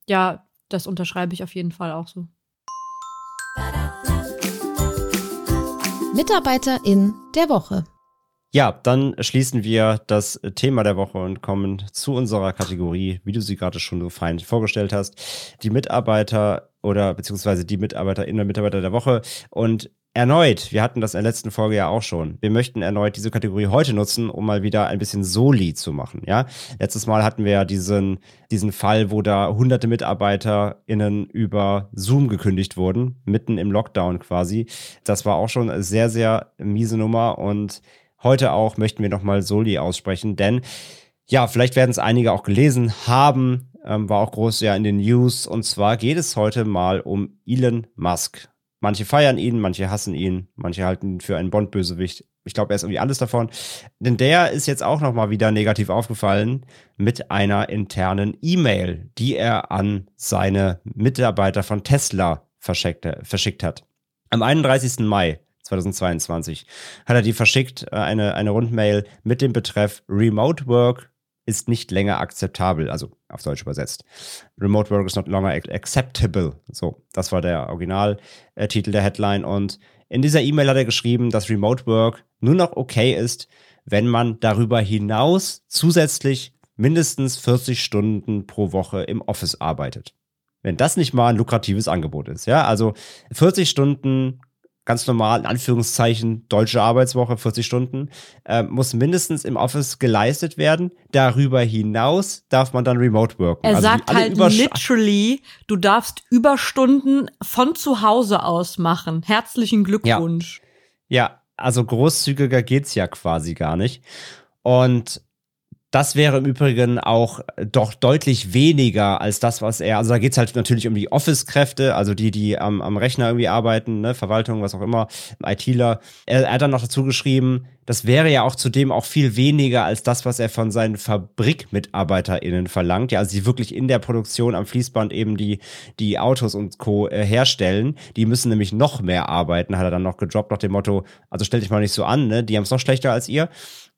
ja, das unterschreibe ich auf jeden Fall auch so. Mitarbeiterin der Woche. Ja, dann schließen wir das Thema der Woche und kommen zu unserer Kategorie, wie du sie gerade schon so fein vorgestellt hast. Die Mitarbeiter oder beziehungsweise die Mitarbeiterinnen und Mitarbeiter der Woche. Und Erneut, wir hatten das in der letzten Folge ja auch schon. Wir möchten erneut diese Kategorie heute nutzen, um mal wieder ein bisschen Soli zu machen, ja. Letztes Mal hatten wir ja diesen, diesen Fall, wo da hunderte MitarbeiterInnen über Zoom gekündigt wurden, mitten im Lockdown quasi. Das war auch schon eine sehr, sehr miese Nummer und heute auch möchten wir nochmal Soli aussprechen, denn ja, vielleicht werden es einige auch gelesen haben, ähm, war auch groß ja in den News und zwar geht es heute mal um Elon Musk. Manche feiern ihn, manche hassen ihn, manche halten ihn für einen Bond-Bösewicht. Ich glaube, er ist irgendwie alles davon. Denn der ist jetzt auch nochmal wieder negativ aufgefallen mit einer internen E-Mail, die er an seine Mitarbeiter von Tesla verschickt, verschickt hat. Am 31. Mai 2022 hat er die verschickt, äh, eine, eine Rundmail mit dem Betreff Remote Work ist nicht länger akzeptabel, also auf Deutsch übersetzt. Remote Work is not longer acceptable. So, das war der Originaltitel der Headline. Und in dieser E-Mail hat er geschrieben, dass Remote Work nur noch okay ist, wenn man darüber hinaus zusätzlich mindestens 40 Stunden pro Woche im Office arbeitet. Wenn das nicht mal ein lukratives Angebot ist, ja, also 40 Stunden ganz normal, in Anführungszeichen, deutsche Arbeitswoche, 40 Stunden, äh, muss mindestens im Office geleistet werden. Darüber hinaus darf man dann remote worken. Er also sagt halt literally, du darfst Überstunden von zu Hause aus machen. Herzlichen Glückwunsch. Ja, ja also großzügiger geht's ja quasi gar nicht. Und das wäre im Übrigen auch doch deutlich weniger als das, was er, also da geht es halt natürlich um die Office-Kräfte, also die, die am, am Rechner irgendwie arbeiten, ne, Verwaltung, was auch immer, ITler. Er, er hat dann noch dazu geschrieben, das wäre ja auch zudem auch viel weniger als das, was er von seinen FabrikmitarbeiterInnen verlangt, ja, also die wirklich in der Produktion am Fließband eben die, die Autos und Co. Äh, herstellen. Die müssen nämlich noch mehr arbeiten, hat er dann noch gedroppt nach dem Motto, also stell dich mal nicht so an, ne, die haben es noch schlechter als ihr.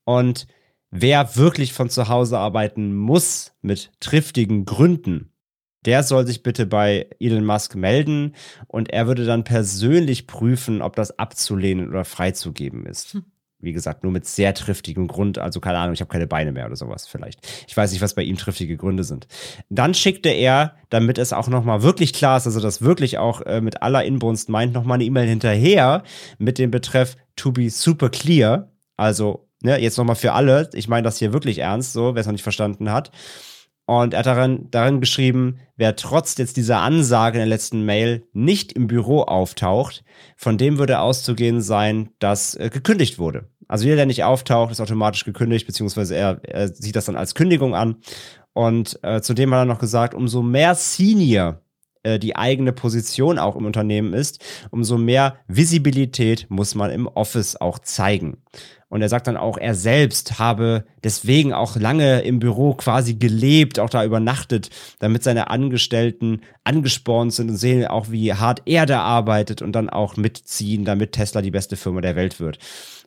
Und wer wirklich von zu Hause arbeiten muss mit triftigen Gründen, der soll sich bitte bei Elon Musk melden und er würde dann persönlich prüfen, ob das abzulehnen oder freizugeben ist. Hm. Wie gesagt, nur mit sehr triftigem Grund, also keine Ahnung, ich habe keine Beine mehr oder sowas vielleicht. Ich weiß nicht, was bei ihm triftige Gründe sind. Dann schickte er, damit es auch nochmal wirklich klar ist, also das wirklich auch äh, mit aller Inbrunst meint, nochmal eine E-Mail hinterher mit dem Betreff to be super clear, also Ne, jetzt nochmal für alle. Ich meine das hier wirklich ernst, so, wer es noch nicht verstanden hat. Und er hat darin, darin geschrieben, wer trotz jetzt dieser Ansage in der letzten Mail nicht im Büro auftaucht, von dem würde auszugehen sein, dass äh, gekündigt wurde. Also jeder, der nicht auftaucht, ist automatisch gekündigt, beziehungsweise er, er sieht das dann als Kündigung an. Und äh, zudem hat er noch gesagt, umso mehr Senior die eigene Position auch im Unternehmen ist, umso mehr Visibilität muss man im Office auch zeigen. Und er sagt dann auch, er selbst habe deswegen auch lange im Büro quasi gelebt, auch da übernachtet, damit seine Angestellten angespornt sind und sehen auch, wie hart er da arbeitet und dann auch mitziehen, damit Tesla die beste Firma der Welt wird.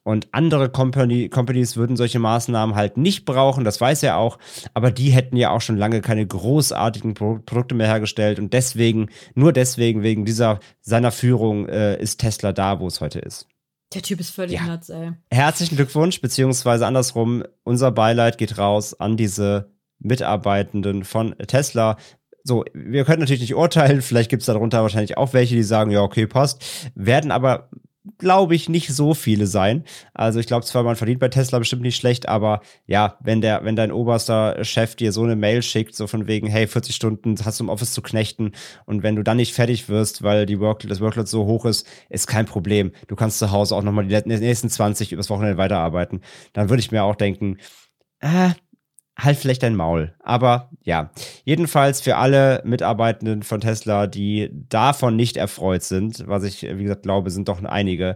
Und andere Company, Companies würden solche Maßnahmen halt nicht brauchen, das weiß er auch, aber die hätten ja auch schon lange keine großartigen Pro Produkte mehr hergestellt und deswegen, nur deswegen, wegen dieser seiner Führung, äh, ist Tesla da, wo es heute ist. Der Typ ist völlig ja. nuts, ey. Herzlichen Glückwunsch, beziehungsweise andersrum, unser Beileid geht raus an diese Mitarbeitenden von Tesla. So, wir können natürlich nicht urteilen, <laughs> vielleicht gibt es darunter wahrscheinlich auch welche, die sagen, ja, okay, passt, werden aber glaube ich, nicht so viele sein. Also ich glaube zwar, man verdient bei Tesla bestimmt nicht schlecht, aber ja, wenn der, wenn dein oberster Chef dir so eine Mail schickt, so von wegen, hey, 40 Stunden hast du im Office zu knechten und wenn du dann nicht fertig wirst, weil die Work das Workload so hoch ist, ist kein Problem. Du kannst zu Hause auch nochmal die nächsten 20 übers Wochenende weiterarbeiten. Dann würde ich mir auch denken, äh, halt vielleicht dein Maul. Aber ja, jedenfalls für alle Mitarbeitenden von Tesla, die davon nicht erfreut sind, was ich, wie gesagt, glaube, sind doch einige.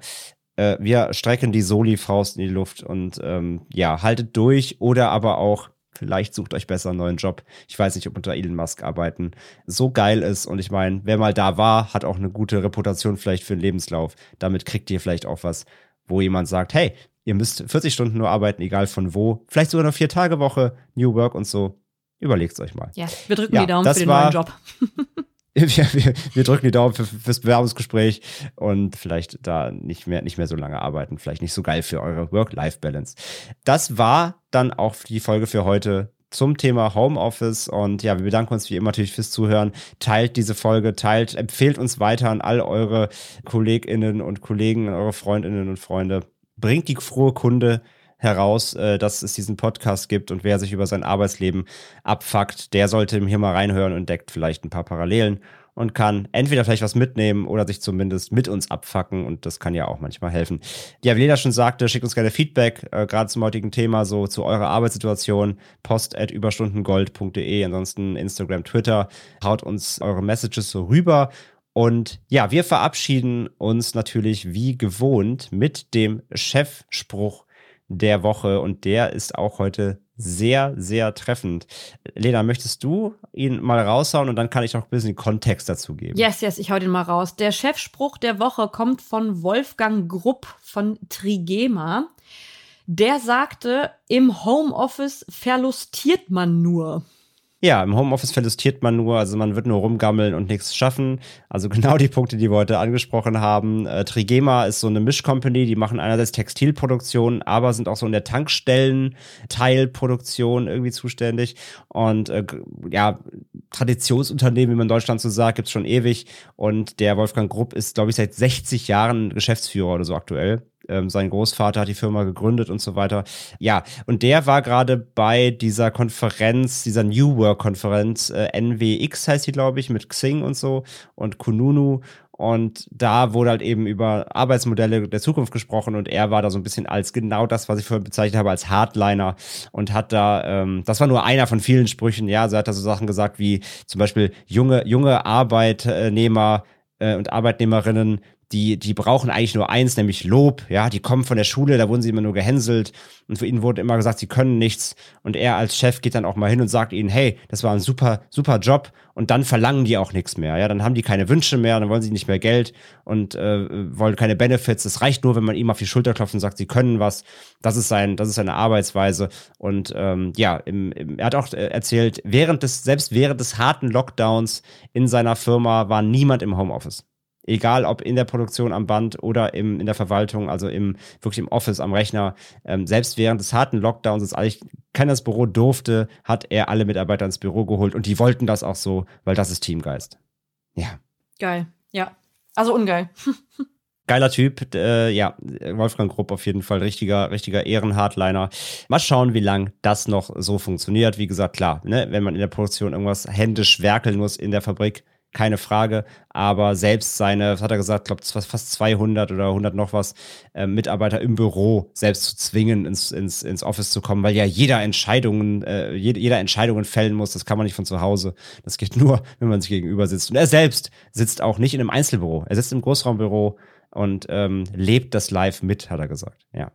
Äh, wir strecken die Soli-Faust in die Luft und ähm, ja, haltet durch oder aber auch Vielleicht sucht euch besser einen neuen Job. Ich weiß nicht, ob unter Elon Musk arbeiten so geil ist. Und ich meine, wer mal da war, hat auch eine gute Reputation vielleicht für den Lebenslauf. Damit kriegt ihr vielleicht auch was, wo jemand sagt, hey, Ihr müsst 40 Stunden nur arbeiten, egal von wo. Vielleicht sogar eine Vier-Tage-Woche, New Work und so. Überlegt es euch mal. Ja, wir drücken ja, die Daumen für den war, neuen Job. <laughs> <laughs> wir, wir, wir, drücken die Daumen für, fürs Bewerbungsgespräch und vielleicht da nicht mehr, nicht mehr so lange arbeiten. Vielleicht nicht so geil für eure Work-Life-Balance. Das war dann auch die Folge für heute zum Thema Homeoffice. Und ja, wir bedanken uns wie immer natürlich fürs Zuhören. Teilt diese Folge, teilt, empfehlt uns weiter an all eure KollegInnen und Kollegen, eure Freundinnen und Freunde bringt die frohe Kunde heraus, äh, dass es diesen Podcast gibt und wer sich über sein Arbeitsleben abfuckt, der sollte hier mal reinhören und entdeckt vielleicht ein paar Parallelen und kann entweder vielleicht was mitnehmen oder sich zumindest mit uns abfacken und das kann ja auch manchmal helfen. Ja, wie Lena schon sagte, schickt uns gerne Feedback, äh, gerade zum heutigen Thema, so zu eurer Arbeitssituation, post at überstundengold.de, ansonsten Instagram, Twitter, haut uns eure Messages so rüber und ja, wir verabschieden uns natürlich wie gewohnt mit dem Chefspruch der Woche und der ist auch heute sehr, sehr treffend. Lena, möchtest du ihn mal raushauen und dann kann ich noch ein bisschen Kontext dazu geben? Yes, yes, ich hau den mal raus. Der Chefspruch der Woche kommt von Wolfgang Grupp von Trigema. Der sagte, im Homeoffice verlustiert man nur. Ja, im Homeoffice verlustiert man nur, also man wird nur rumgammeln und nichts schaffen. Also <laughs> genau die Punkte, die wir heute angesprochen haben. Äh, Trigema ist so eine Mischcompany, die machen einerseits Textilproduktion, aber sind auch so in der Tankstellen-Teilproduktion irgendwie zuständig. Und äh, ja, Traditionsunternehmen, wie man in Deutschland so sagt, gibt's schon ewig. Und der Wolfgang Grupp ist, glaube ich, seit 60 Jahren Geschäftsführer oder so aktuell. Ähm, sein Großvater hat die Firma gegründet und so weiter. Ja, und der war gerade bei dieser Konferenz, dieser New Work Konferenz, äh, NWX heißt sie, glaube ich, mit Xing und so und Kununu. Und da wurde halt eben über Arbeitsmodelle der Zukunft gesprochen und er war da so ein bisschen als genau das, was ich vorhin bezeichnet habe, als Hardliner und hat da, ähm, das war nur einer von vielen Sprüchen, ja, so hat er so Sachen gesagt wie zum Beispiel junge, junge Arbeitnehmer äh, und Arbeitnehmerinnen die, die brauchen eigentlich nur eins, nämlich Lob. Ja, die kommen von der Schule, da wurden sie immer nur gehänselt und für ihnen wurde immer gesagt, sie können nichts. Und er als Chef geht dann auch mal hin und sagt ihnen, hey, das war ein super, super Job. Und dann verlangen die auch nichts mehr. Ja, dann haben die keine Wünsche mehr, dann wollen sie nicht mehr Geld und äh, wollen keine Benefits. Es reicht nur, wenn man ihm auf die Schulter klopft und sagt, sie können was. Das ist sein, das ist seine Arbeitsweise. Und ähm, ja, im, im, er hat auch äh, erzählt, während des, selbst während des harten Lockdowns in seiner Firma war niemand im Homeoffice egal ob in der Produktion am Band oder im, in der Verwaltung, also im, wirklich im Office, am Rechner, ähm, selbst während des harten Lockdowns, als eigentlich keiner das Büro durfte, hat er alle Mitarbeiter ins Büro geholt und die wollten das auch so, weil das ist Teamgeist. Ja. Geil, ja. Also ungeil. <laughs> Geiler Typ, äh, ja, Wolfgang Grupp auf jeden Fall richtiger, richtiger Ehrenhardliner. Mal schauen, wie lang das noch so funktioniert. Wie gesagt, klar, ne, wenn man in der Produktion irgendwas händisch werkeln muss in der Fabrik, keine Frage. Aber selbst seine, was hat er gesagt, glaube fast 200 oder 100 noch was äh, Mitarbeiter im Büro selbst zu zwingen, ins, ins, ins Office zu kommen, weil ja jeder Entscheidungen, äh, jeder, jeder Entscheidungen fällen muss. Das kann man nicht von zu Hause. Das geht nur, wenn man sich gegenüber sitzt. Und er selbst sitzt auch nicht in einem Einzelbüro. Er sitzt im Großraumbüro und ähm, lebt das live mit, hat er gesagt. Ja.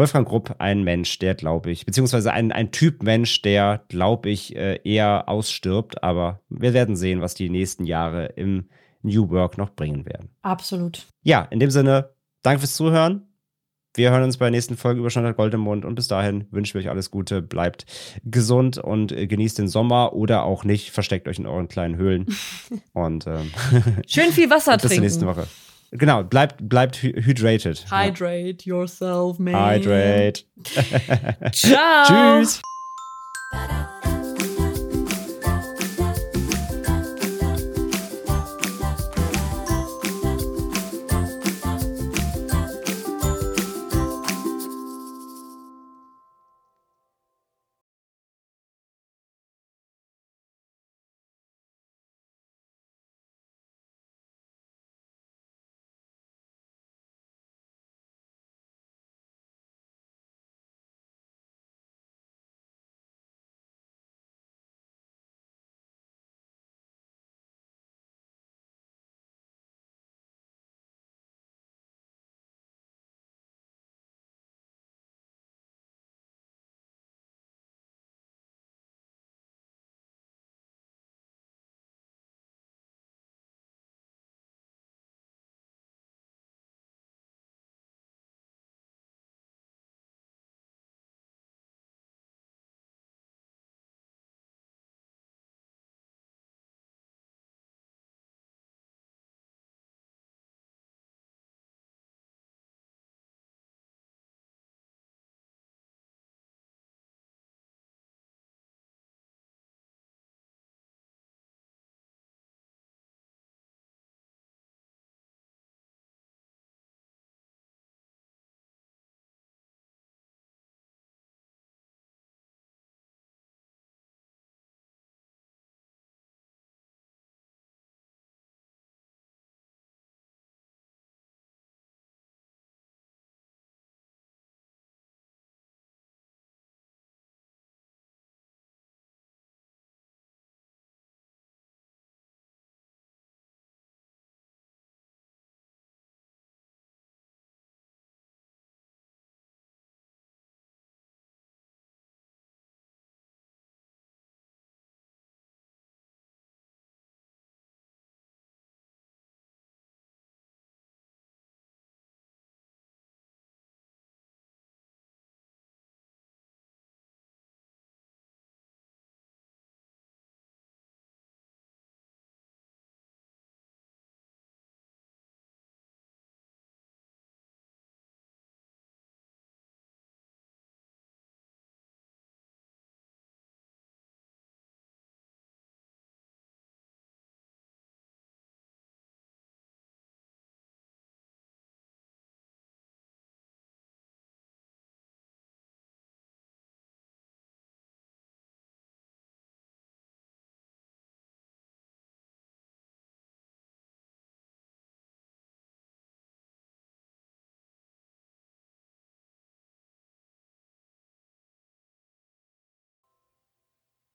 Wolfgang Grupp ein Mensch, der glaube ich, beziehungsweise ein, ein Typ Mensch, der glaube ich äh, eher ausstirbt, aber wir werden sehen, was die nächsten Jahre im New Work noch bringen werden. Absolut. Ja, in dem Sinne, danke fürs Zuhören. Wir hören uns bei der nächsten Folge über Standard Gold im Mund und bis dahin wünschen wir euch alles Gute, bleibt gesund und äh, genießt den Sommer oder auch nicht, versteckt euch in euren kleinen Höhlen <laughs> und ähm, schön viel Wasser <laughs> bis trinken. Bis zur nächsten Woche. Genau, bleibt, bleibt hydrated. Hydrate ja. yourself, man. Hydrate. <laughs> Ciao. Tschüss.